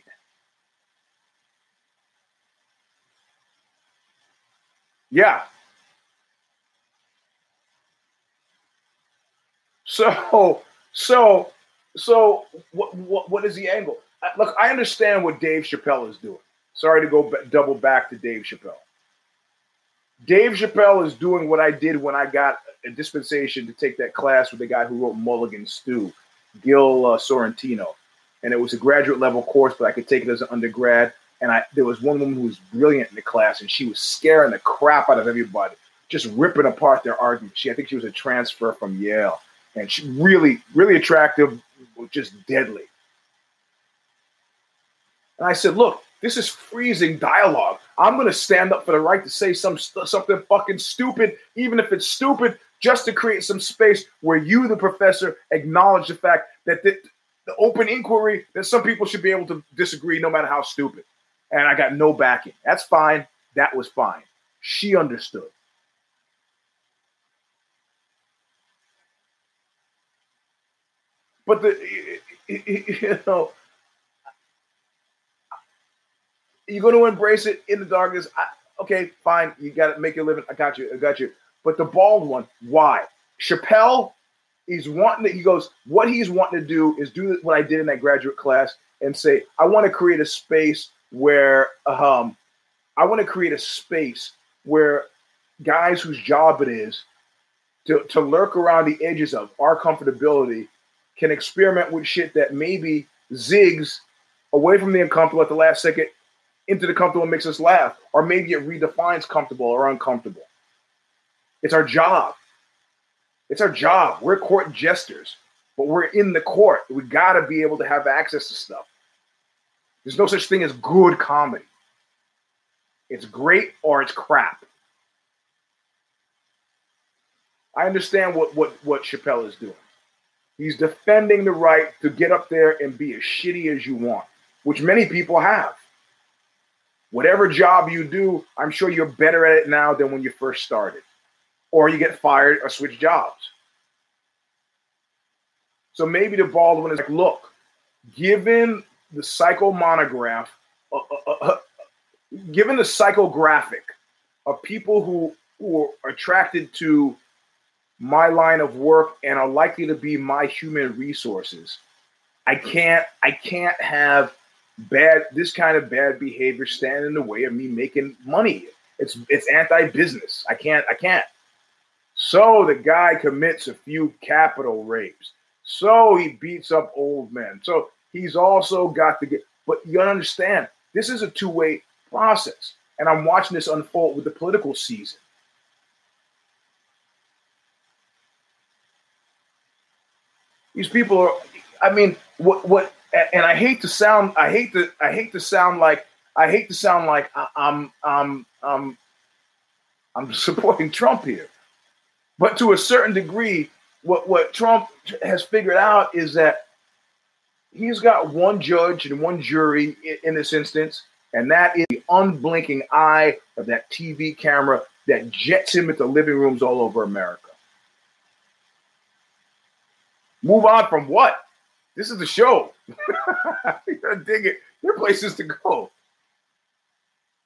Yeah. So, so, so, what, what, what is the angle? Look, I understand what Dave Chappelle is doing. Sorry to go b- double back to Dave Chappelle. Dave Chappelle is doing what I did when I got a dispensation to take that class with the guy who wrote Mulligan Stew, Gil uh, Sorrentino, and it was a graduate level course, but I could take it as an undergrad. And I there was one woman who was brilliant in the class, and she was scaring the crap out of everybody, just ripping apart their argument. She, I think she was a transfer from Yale, and she really, really attractive, just deadly. And I said, look, this is freezing dialogue. I'm going to stand up for the right to say some something fucking stupid, even if it's stupid, just to create some space where you, the professor, acknowledge the fact that the, the open inquiry that some people should be able to disagree no matter how stupid and I got no backing. That's fine. That was fine. She understood. But the you know you're going to embrace it in the darkness. I, okay, fine. You got to make your living. I got you. I got you. But the bald one, why? Chappelle, he's wanting to, he goes, what he's wanting to do is do what I did in that graduate class and say, I want to create a space where um, I want to create a space where guys whose job it is to, to lurk around the edges of our comfortability can experiment with shit that maybe zigs away from the uncomfortable at the last second into the comfortable and makes us laugh, or maybe it redefines comfortable or uncomfortable. It's our job. It's our job. We're court jesters, but we're in the court. We got to be able to have access to stuff. There's no such thing as good comedy. It's great or it's crap. I understand what what what Chappelle is doing. He's defending the right to get up there and be as shitty as you want, which many people have. Whatever job you do, I'm sure you're better at it now than when you first started, or you get fired or switch jobs. So maybe the bald one is like, look, given the psychomonograph, uh, uh, uh, uh, given the psychographic of people who, who are attracted to my line of work and are likely to be my human resources, I can't I can't have bad this kind of bad behavior stand in the way of me making money. It's it's anti-business. I can't I can't. So the guy commits a few capital rapes. So he beats up old men. So he's also got to get, but you understand, this is a two-way process. And I'm watching this unfold with the political season. These people are, I mean, what what and I hate to sound, I hate to, I hate to sound like, I hate to sound like I'm, I'm, I'm, I'm supporting Trump here, but to a certain degree, what what Trump has figured out is that he's got one judge and one jury in, this instance, and that is the unblinking eye of that TV camera that jets him into living rooms all over America. Move on from what? This is the show. dig it. There are places to go.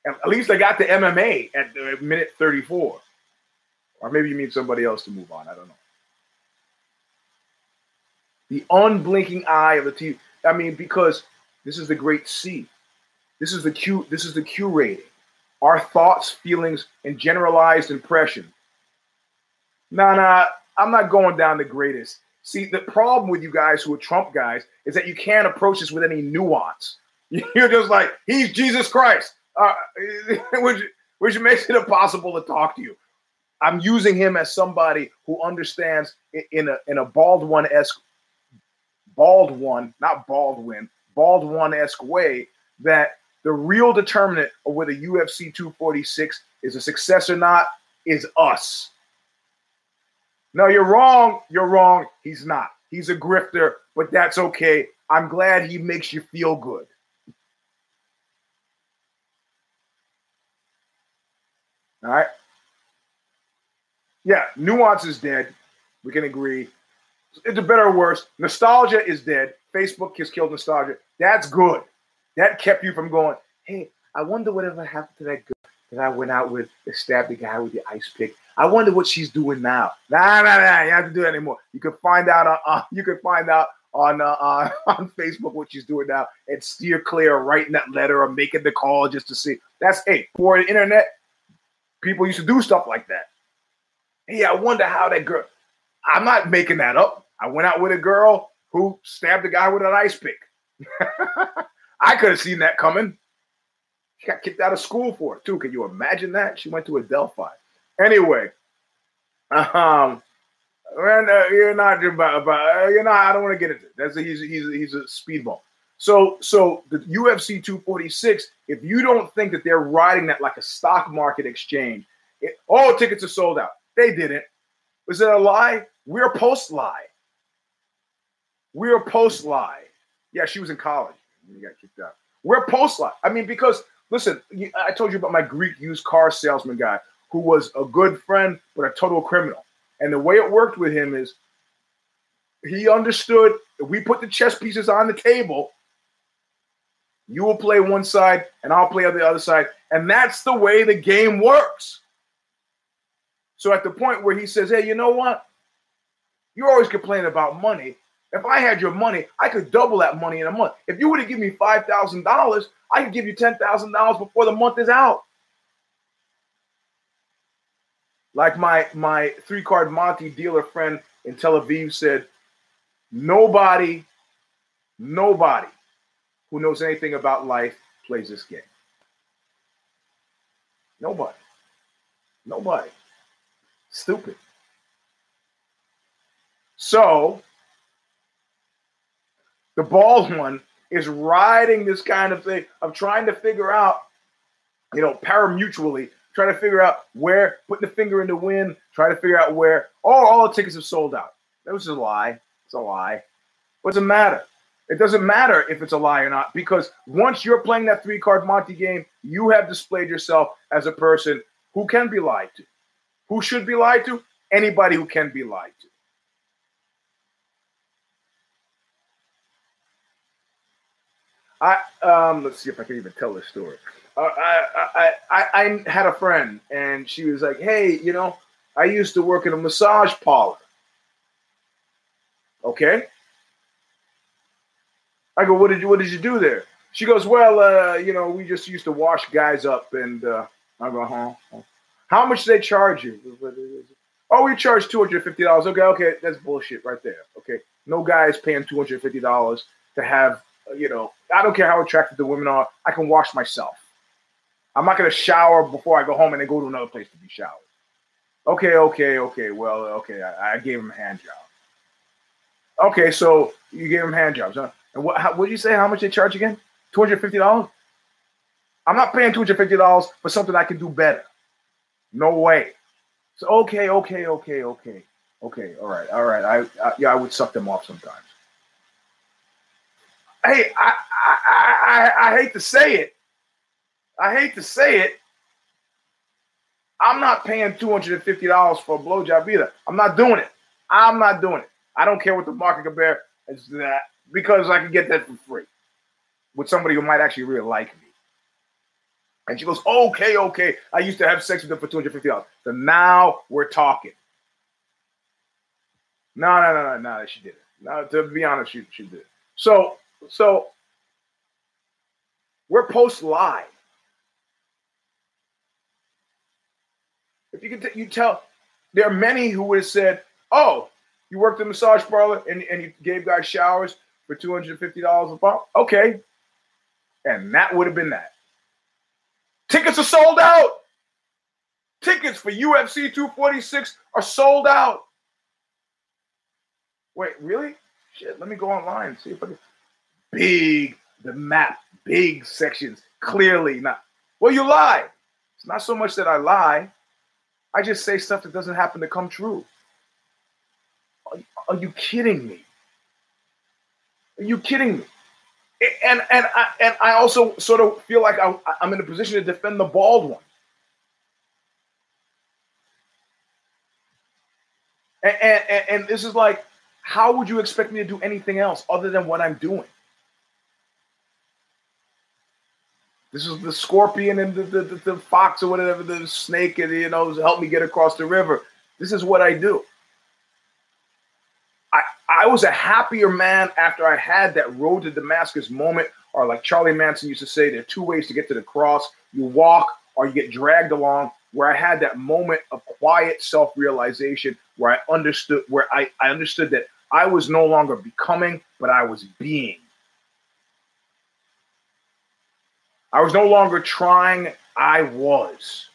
At least I got the MMA at minute 34. Or maybe you mean somebody else to move on. I don't know. The unblinking eye of the TV. I mean, because this is the great C. This is the Q. This is the Q rating. Our thoughts, feelings, and generalized impression. Nah, nah, I'm not going down the greatest. See, the problem with you guys who are Trump guys is that you can't approach this with any nuance. You're just like, he's Jesus Christ, uh, which, which makes it impossible to talk to you. I'm using him as somebody who understands in a in a bald one esque, bald one, not Baldwin, bald one esque way that the real determinant of whether UFC 246 is a success or not is us. No, you're wrong. You're wrong. He's not. He's a grifter, but that's okay. I'm glad he makes you feel good. All right. Yeah, nuance is dead. We can agree. It's a better or worse. Nostalgia is dead. Facebook has killed nostalgia. That's good. That kept you from going, hey, I wonder whatever happened to that girl that I went out with that stabbed the guy with the ice pick. I wonder what she's doing now. Nah, nah, nah. You have to do that anymore. You can find out. On, uh, you can find out on uh, uh, on Facebook what she's doing now and steer clear of writing that letter or making the call just to see. That's hey, for the internet, people used to do stuff like that. Hey, I wonder how that girl. I'm not making that up. I went out with a girl who stabbed a guy with an ice pick. I could have seen that coming. She got kicked out of school for it too. Can you imagine that? She went to Adelphi. Anyway, um, and, uh, you're not about, about uh, you're not. I don't want to get into it. That's a, he's he's he's a speedball. So so the UFC 246. If you don't think that they're riding that like a stock market exchange, it, all tickets are sold out. They didn't. Was it a lie? We're post lie. We're post lie. Yeah, she was in college. You got kicked out. We're post lie. I mean, because listen, I told you about my Greek used car salesman guy who was a good friend but a total criminal. And the way it worked with him is he understood we put the chess pieces on the table, you will play one side and I'll play the other side. And that's the way the game works. So at the point where he says, Hey, you know what? You're always complaining about money. If I had your money, I could double that money in a month. If you were to give me $5,000, I can give you $10,000 before the month is out. Like my my three card Monte dealer friend in Tel Aviv said, nobody, nobody who knows anything about life plays this game. Nobody. Nobody. Stupid. So the bald one is riding this kind of thing of trying to figure out, you know, pari-mutually trying to figure out where, putting the finger in the wind, trying to figure out where. Oh, all the tickets have sold out. That was a lie. It's a lie. What does it matter? It doesn't matter if it's a lie or not because once you're playing that three card Monte game, you have displayed yourself as a person who can be lied to. Who should be lied to? Anybody who can be lied to. I um, let's see if I can even tell this story. Uh, I, I, I, I had a friend and she was like, hey, you know, I used to work in a massage parlor. Okay. I go, what did you what did you do there? She goes, well, uh, you know, we just used to wash guys up, and uh, I go, huh? How much do they charge you? Oh, we charge two hundred fifty dollars. Okay, okay, that's bullshit right there. Okay, no guy is paying two hundred fifty dollars to have, Uh, you know, I don't care how attractive the women are. I can wash myself. I'm not going to shower before I go home and then go to another place to be showered. Okay, okay, okay. Well, okay, I, I gave him a hand job. Okay, so you gave him hand jobs, huh? And what did you say? How much they charge again? Two hundred fifty dollars. I'm not paying two hundred fifty dollars for something I can do better. No way. So okay, okay, okay, okay, okay. All right, all right. I, I yeah, I would suck them off sometimes. Hey, I I, I I hate to say it, I hate to say it, I'm not paying $250 for a blowjob either. I'm not doing it. I'm not doing it. I don't care what the market can bear is that because I can get that for free with somebody who might actually really like me. And she goes, okay, okay. I used to have sex with them for $250. So now we're talking. No, no, no, no, no, she did it. No, to be honest, she, she did. So, so we're post live. If you can, t- you tell, there are many who would have said, "Oh, you worked in massage parlor and, and you gave guys showers for two hundred and fifty dollars a pop." Okay, and that would have been that. Tickets are sold out. Tickets for UFC 246 are sold out. Wait, really? Shit, let me go online and see if I can. Big, the map, big sections, clearly not. Well, you lie. It's not so much that I lie. I just say stuff that doesn't happen to come true. Are, are you kidding me? Are you kidding me? And and I, and I also sort of feel like I, I'm in a position to defend the bald one. And, and, and this is like, how would you expect me to do anything else other than what I'm doing? This is the scorpion and the, the, the, the fox or whatever, the snake, and you know, help me get across the river. This is what I do. I, I was a happier man after I had that road to Damascus moment, or like Charlie Manson used to say, there are two ways to get to the cross you walk or you get dragged along. Where I had that moment of quiet self realization where I understood, where I, I understood that I was no longer becoming, but I was being. I was no longer trying, I was.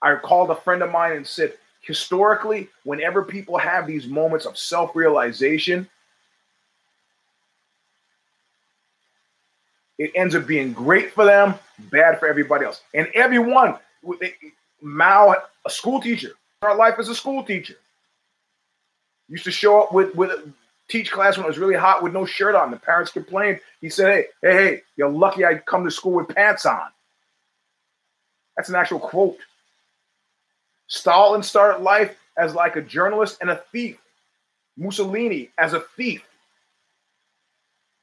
I called a friend of mine and said, historically, whenever people have these moments of self realization, it ends up being great for them, bad for everybody else. And everyone, Mao, a school teacher, our life as a school teacher, used to show up with, with teach class when it was really hot with no shirt on. The parents complained. He said, Hey, hey, hey, you're lucky I come to school with pants on. That's an actual quote. Stalin started life as like a journalist and a thief. Mussolini as a thief.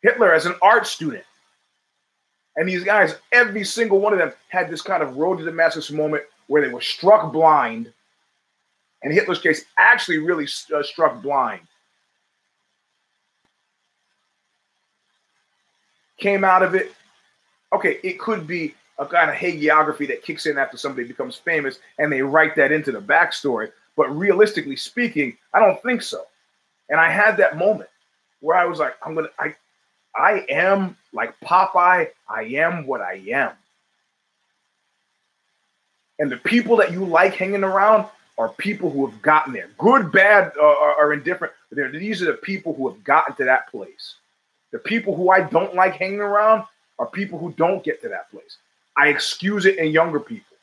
Hitler as an art student. And these guys, every single one of them had this kind of road to Damascus moment where they were struck blind. In Hitler's case, actually really uh, struck blind came out of it. Okay, it could be a kind of hagiography that kicks in after somebody becomes famous and they write that into the backstory. But realistically speaking, I don't think so. And I had that moment where I was like, I'm gonna I I am like Popeye, I am what I am. And the people that you like hanging around are people who have gotten there. Good, bad, uh, or indifferent. They're, these are the people who have gotten to that place. The people who I don't like hanging around are people who don't get to that place. I excuse it in younger people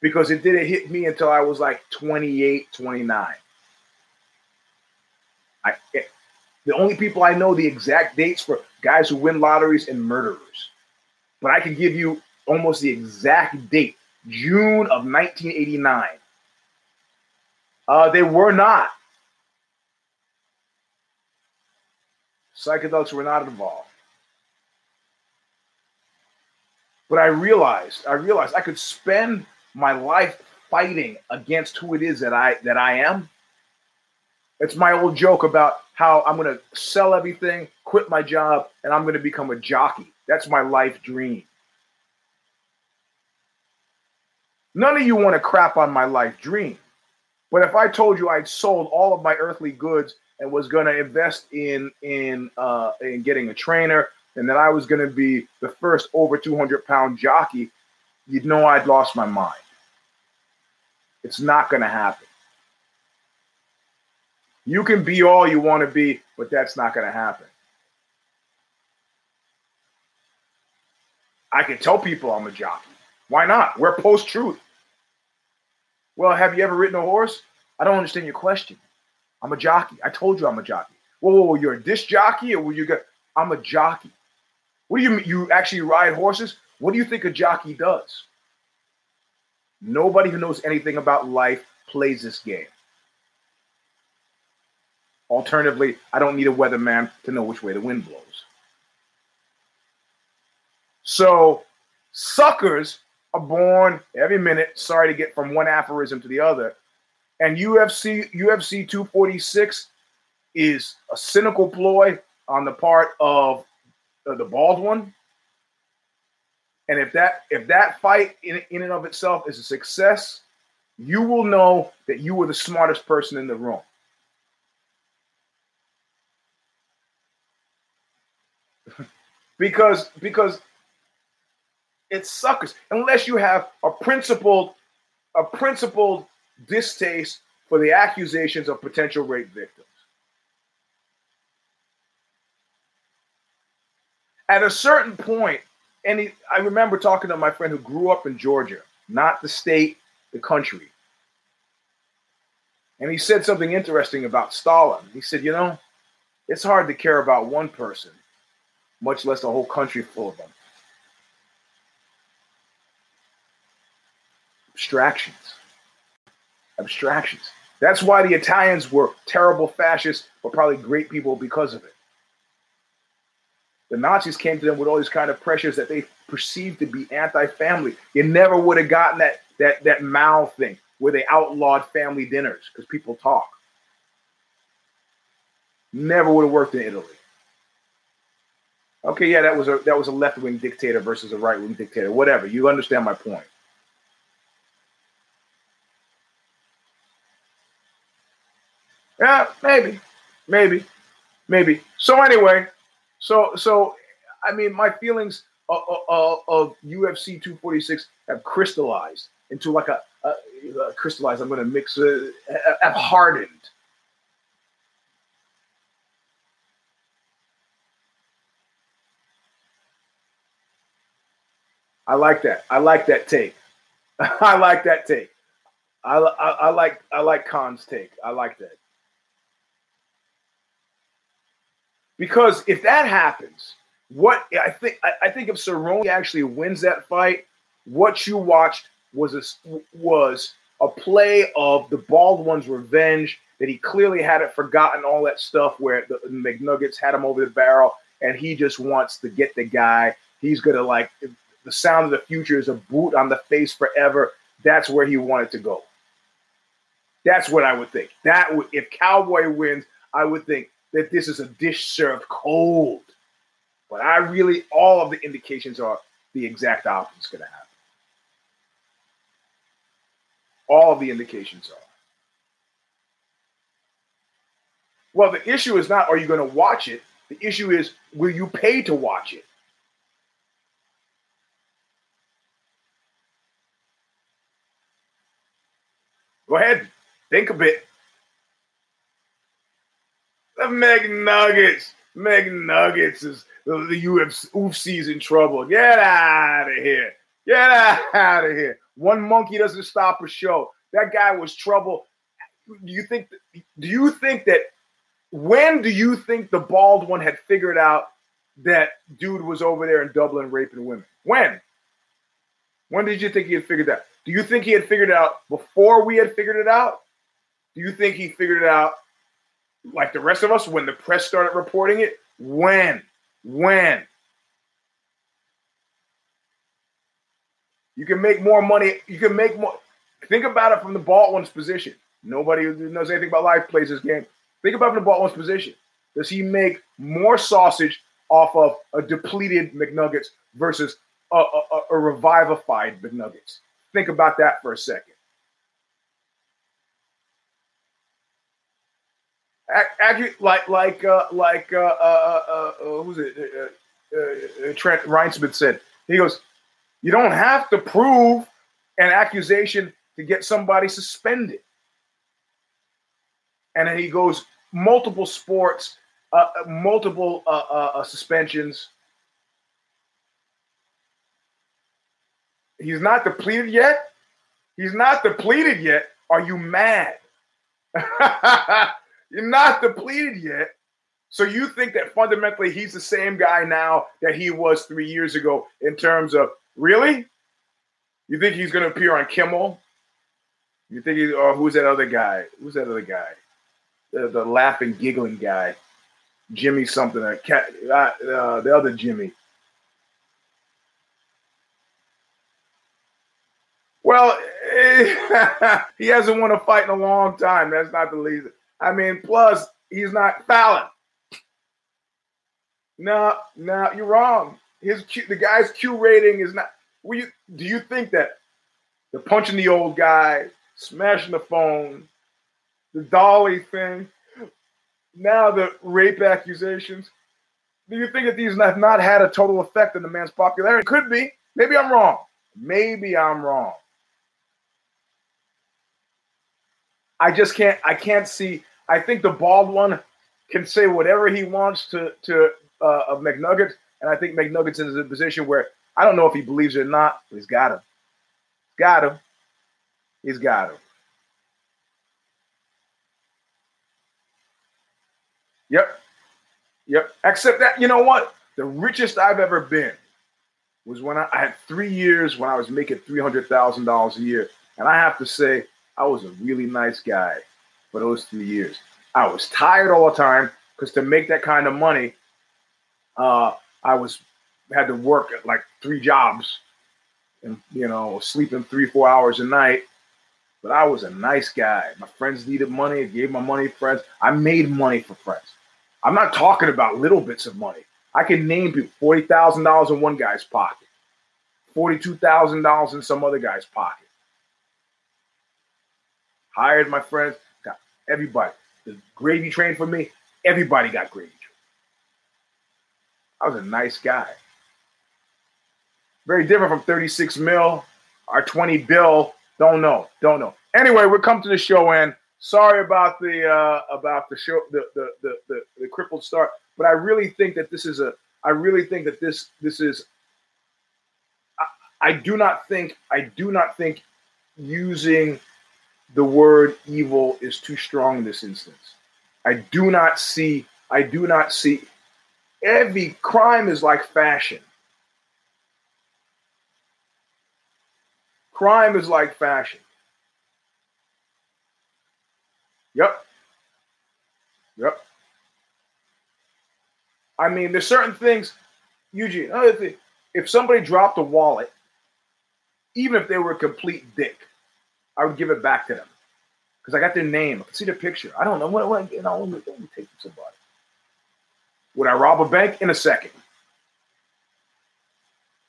because it didn't hit me until I was like 28, 29. I, it, eh, the only people I know the exact dates for guys who win lotteries and murderers. But I can give you almost the exact date June of 1989. Uh, they were not. Psychedelics were not involved. But I realized, I realized I could spend my life fighting against who it is that I that I am. It's my old joke about how I'm going to sell everything, quit my job, and I'm going to become a jockey. That's my life dream. None of you want to crap on my life dream. But if I told you I'd sold all of my earthly goods and was going to invest in in uh, in getting a trainer, and that I was going to be the first over 200 pound jockey, you'd know I'd lost my mind. It's not going to happen. You can be all you want to be, but that's not going to happen. I can tell people I'm a jockey. Why not? We're post truth. Well, have you ever ridden a horse? I don't understand your question. I'm a jockey. I told you I'm a jockey. Whoa, whoa, whoa you're a disc jockey, or were you got? I'm a jockey. What do you mean? You actually ride horses? What do you think a jockey does? Nobody who knows anything about life plays this game. Alternatively, I don't need a weatherman to know which way the wind blows. So, suckers are born every minute. Sorry to get from one aphorism to the other, and UFC UFC 246 is a cynical ploy on the part of the bald one. And if that if that fight in, in and of itself is a success, you will know that you were the smartest person in the room. because because it's suckers unless you have a principled a principled distaste for the accusations of potential rape victims. At a certain point, and I remember talking to my friend who grew up in Georgia, not the state, the country. And he said something interesting about Stalin. He said, you know, it's hard to care about one person, much less a whole country full of them. Abstractions. Abstractions. That's why the Italians were terrible fascists, but probably great people because of it. The Nazis came to them with all these kind of pressures that they perceived to be anti-family. You never would have gotten that that that Mao thing where they outlawed family dinners because people talk. Never would have worked in Italy. Okay, yeah, that was a that was a left-wing dictator versus a right-wing dictator. Whatever. You understand my point. Yeah, maybe, maybe, maybe. So anyway, so so I mean, my feelings of, of, of UFC 246 have crystallized into like a, a, a crystallized. I'm going to mix uh, it. Have hardened. I like that. I like that take. I like that take. I, I, I like I like Khan's take. I like that. Because if that happens, what I think I, I think if Cerrone actually wins that fight, what you watched was a, was a play of the bald one's revenge that he clearly hadn't forgotten all that stuff where the, McNuggets had him over the barrel and he just wants to get the guy. He's gonna like the sound of the future is a boot on the face forever. That's where he wanted to go. That's what I would think. That would if Cowboy wins, I would think that this is a dish served cold. But I really, all of the indications are the exact opposite is going to happen. All of the indications are. Well, the issue is not are you going to watch it? The issue is will you pay to watch it? Go ahead, think a bit. The McNuggets. McNuggets is the, the UFC UFC's in trouble. Get out of here. Get out of here. One monkey doesn't stop a show. That guy was trouble. Do you think do you think that when do you think the bald one had figured out that dude was over there in Dublin raping women? When? When did you think he had figured that? Do you think he had figured it out before we had figured it out? Do you think he figured it out like the rest of us when the press started reporting it? When? When? You can make more money. You can make more. Think about it from the bald one's position. Nobody who knows anything about life plays this game. Think about it from the bald one's position. Does he make more sausage off of a depleted McNuggets versus a, a, a revivified McNuggets? Think about that for a second. Actually, like like uh, like uh, uh, uh, uh who's it? Uh, uh, uh, Trent Reinsmith said. He goes, "You don't have to prove an accusation to get somebody suspended." And then he goes, multiple sports, uh, multiple uh, uh, suspensions. He's not depleted yet. He's not depleted yet. Are you mad? You're not depleted yet. So you think that fundamentally he's the same guy now that he was three years ago in terms of really? You think he's going to appear on Kimmel? You think he, or who's that other guy? Who's that other guy? The, the laughing, giggling guy, Jimmy something. Uh, uh, the other Jimmy. Well, he hasn't won a fight in a long time. That's not the reason. I mean, plus he's not Fallon. No, no, you're wrong. His Q, the guy's Q rating is not. You, do you think that the punching the old guy, smashing the phone, the dolly thing, now the rape accusations? Do you think that these have not had a total effect on the man's popularity? Could be. Maybe I'm wrong. Maybe I'm wrong. I just can't. I can't see. I think the bald one can say whatever he wants to to uh, of McNuggets, and I think McNuggets is in a position where I don't know if he believes it or not, but he's got him. Got him. He's got him. Yep. Yep. Except that, you know what? The richest I've ever been was when I, I had three years when I was making $300,000 a year. And I have to say, I was a really nice guy for those three years. I was tired all the time because to make that kind of money, uh, I was had to work at like three jobs and you know sleeping three four hours a night. But i was a nice guy. My friends needed money. I gave my money to friends. I made money for friends. I'm not talking about little bits of money. I can name people. $40000 in one guy's pocket. $42000 in some other guy's pocket hired my friends got everybody the gravy train for me everybody got gravy train i was a nice guy very different from 36 mil or 20 bill. Don't know. Don't know. Anyway, we're come to the show end. Sorry about the uh, about the show the the, the the the crippled start, but I really think that this is a I really think that this this is I do not think I do not think using the word evil is too strong in this instance. I do not see I do not see every crime is like fashion. Crime is like fashion. Yep. Yep. I mean, there's certain things, Eugene, another thing, if somebody dropped a wallet, even if they were a complete dick, I would give it back to them. Because I got their name. I can see their picture. I don't know. What, what, you know, let me, take somebody. Would I rob a bank? In a second.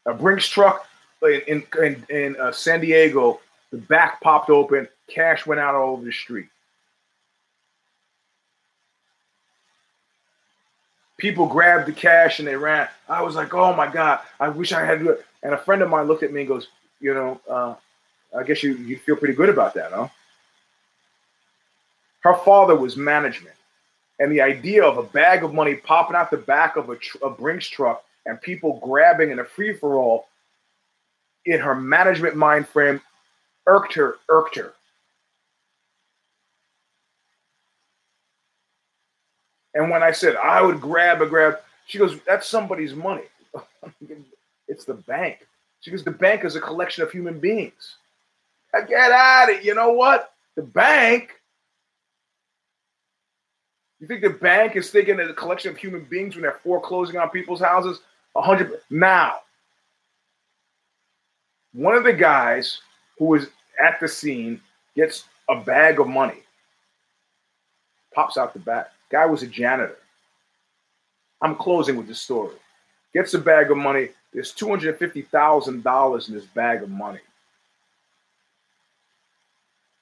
A Brinks truck, in in, in uh, San Diego, the back popped open, cash went out all over the street. People grabbed the cash and they ran. I was like, "Oh my god, I wish I had." And a friend of mine looked at me and goes, "You know, uh, I guess you you feel pretty good about that, huh?" Her father was management, and the idea of a bag of money popping out the back of a, tr- a Brinks truck and people grabbing in a free for all in her management mind frame irked her, irked her. And when I said I would grab a grab, she goes, That's somebody's money. it's the bank. She goes, The bank is a collection of human beings. I get at it. You know what? The bank. You think the bank is thinking that a collection of human beings when they're foreclosing on people's houses? A hundred now one of the guys who was at the scene gets a bag of money, pops out the back. Guy was a janitor. I'm closing with the story. Gets a bag of money. There's $250,000 in this bag of money.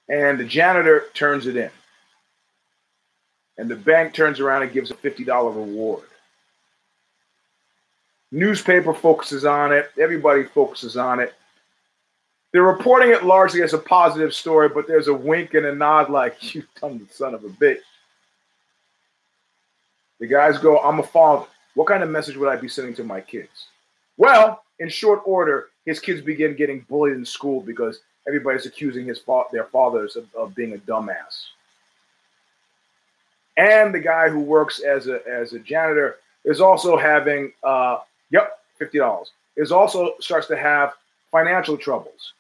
And the janitor turns it in. And the bank turns around and gives a $50 reward. Newspaper focuses on it. Everybody focuses on it. They're reporting it largely as a positive story, but there's a wink and a nod like, you dumb son of a bitch. The guys go, I'm a father. What kind of message would I be sending to my kids? Well, in short order, his kids begin getting bullied in school because everybody's accusing his fa- their fathers of, of being a dumbass. And the guy who works as a as a janitor is also having uh, yep, fifty dollars. Is also starts to have financial troubles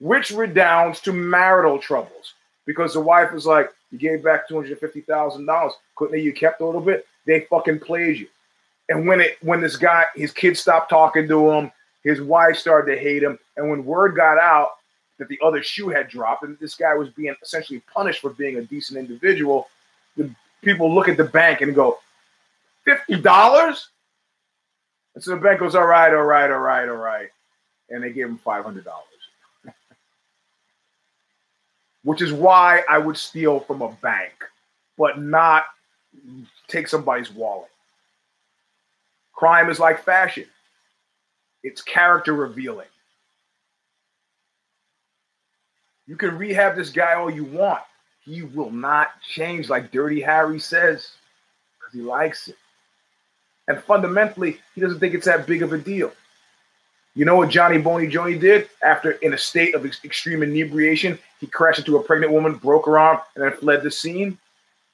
which redounds to marital troubles because the wife was like, You gave back $250,000. Couldn't you kept a little bit? They fucking played you. And when it when this guy, his kids stopped talking to him, his wife started to hate him. And when word got out that the other shoe had dropped and this guy was being essentially punished for being a decent individual, the people look at the bank and go, $50? And so the bank goes, All right, all right, all right, all right. And they gave him $500 which is why I would steal from a bank, but not take somebody's wallet. Crime is like fashion, it's character revealing. You can rehab this guy all you want. He will not change, like Dirty Harry says, because he likes it. And fundamentally, he doesn't think it's that big of a deal. You know what Johnny Boney Johnny did after, in a state of extreme inebriation, he crashed into a pregnant woman, broke her arm, and then fled the scene?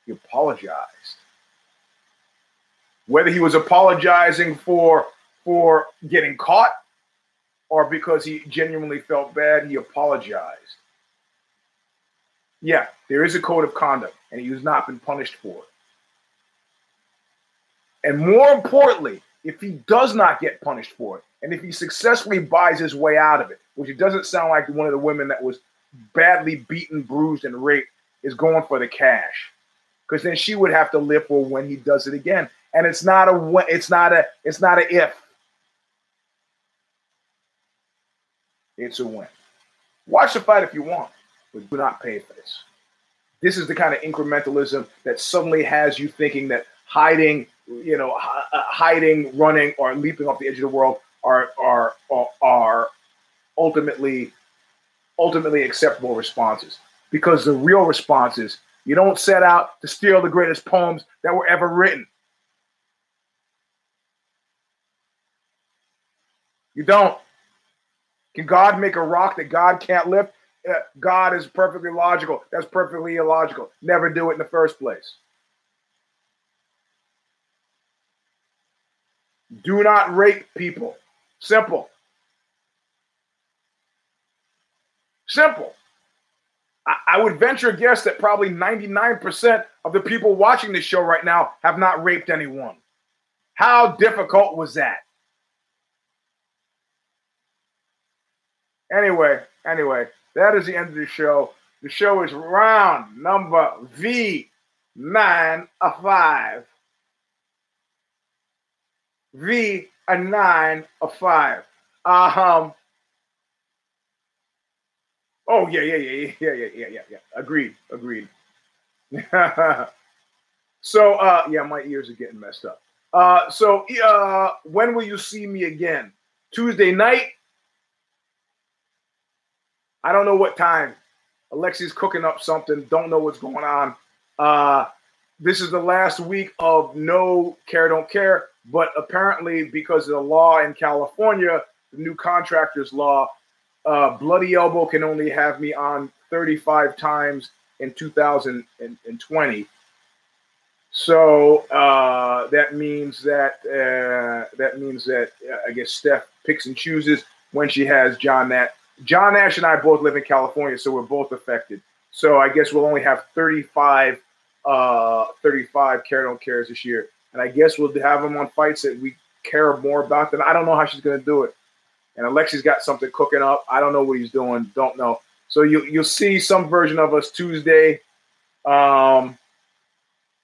He apologized. Whether he was apologizing for for getting caught or because he genuinely felt bad, he apologized. Yeah, there is a code of conduct, and he has not been punished for it. And more importantly, if he does not get punished for it, and if he successfully buys his way out of it, which it doesn't sound like one of the women that was badly beaten, bruised, and raped is going for the cash, because then she would have to live for when he does it again. And it's not a it's not a it's not a if. It's a win. Watch the fight if you want, but do not pay for this. This is the kind of incrementalism that suddenly has you thinking that hiding, you know, uh, hiding, running, or leaping off the edge of the world are are are, are ultimately ultimately acceptable responses. Because the real response is you don't set out to steal the greatest poems that were ever written. You don't. Can God make a rock that God can't lift? God is perfectly logical. That's perfectly illogical. Never do it in the first place. Do not rape people. Simple. Simple. I, I would venture a guess that probably 99% of the people watching this show right now have not raped anyone. How difficult was that? Anyway, anyway, that is the end of the show. The show is round number V9 of 5. V a 9 of 5. Um, oh, yeah, yeah, yeah, yeah, yeah, yeah, yeah, yeah. Agreed, agreed. so, uh, yeah, my ears are getting messed up. Uh, so, uh, when will you see me again? Tuesday night I don't know what time. Alexi's cooking up something. Don't know what's going on. Uh, this is the last week of no care, don't care. But apparently, because of the law in California, the new contractors law, uh, Bloody Elbow can only have me on 35 times in 2020. So uh, that means that uh, that means that uh, I guess Steph picks and chooses when she has John Nat John Nash and I both live in California, so we're both affected. So I guess we'll only have 35, uh, 35 care don't cares this year, and I guess we'll have them on fights that we care more about. Than I don't know how she's going to do it. And Alexi's got something cooking up. I don't know what he's doing. Don't know. So you you'll see some version of us Tuesday. Um,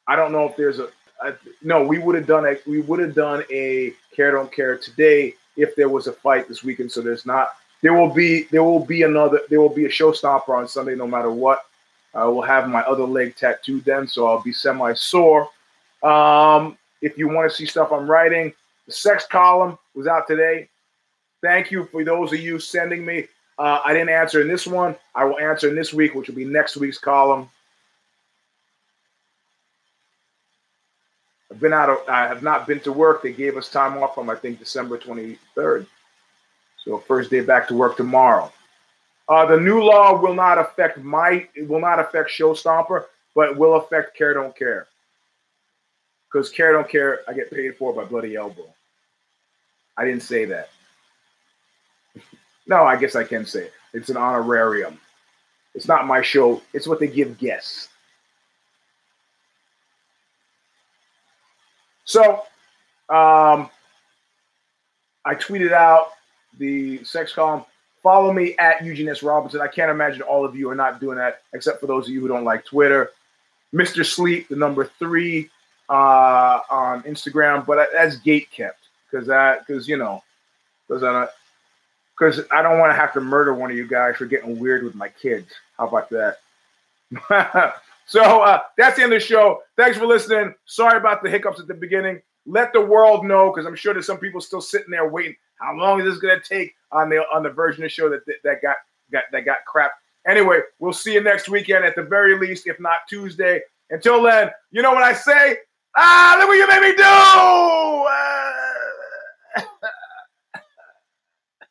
I don't know if there's a, a no. We would have done a we would have done a care don't care today if there was a fight this weekend. So there's not there will be there will be another there will be a showstopper on Sunday no matter what. I will have my other leg tattooed then, so I'll be semi sore. Um, if you want to see stuff I'm writing, the sex column was out today. Thank you for those of you sending me. Uh, I didn't answer in this one. I will answer in this week, which will be next week's column. I've been out of, I have not been to work. They gave us time off from I think December 23rd. So first day back to work tomorrow. Uh, the new law will not affect my it will not affect Showstopper, but will affect Care Don't Care. Because Care Don't Care, I get paid for by Bloody Elbow. I didn't say that. no, I guess I can say it. It's an honorarium. It's not my show. It's what they give guests. So, um, I tweeted out the sex column. Follow me at Eugene S. Robinson. I can't imagine all of you are not doing that, except for those of you who don't like Twitter. Mr. Sleep, the number three uh, on Instagram, but that's gate kept because that because you know because I because I don't want to have to murder one of you guys for getting weird with my kids. How about that? so uh, that's the end of the show. Thanks for listening. Sorry about the hiccups at the beginning. Let the world know because I'm sure there's some people still sitting there waiting. How long is this going to take on the on the version of the show that that got got that got crap? Anyway, we'll see you next weekend at the very least, if not Tuesday. Until then, you know what I say? Ah, look what you made me do! Uh,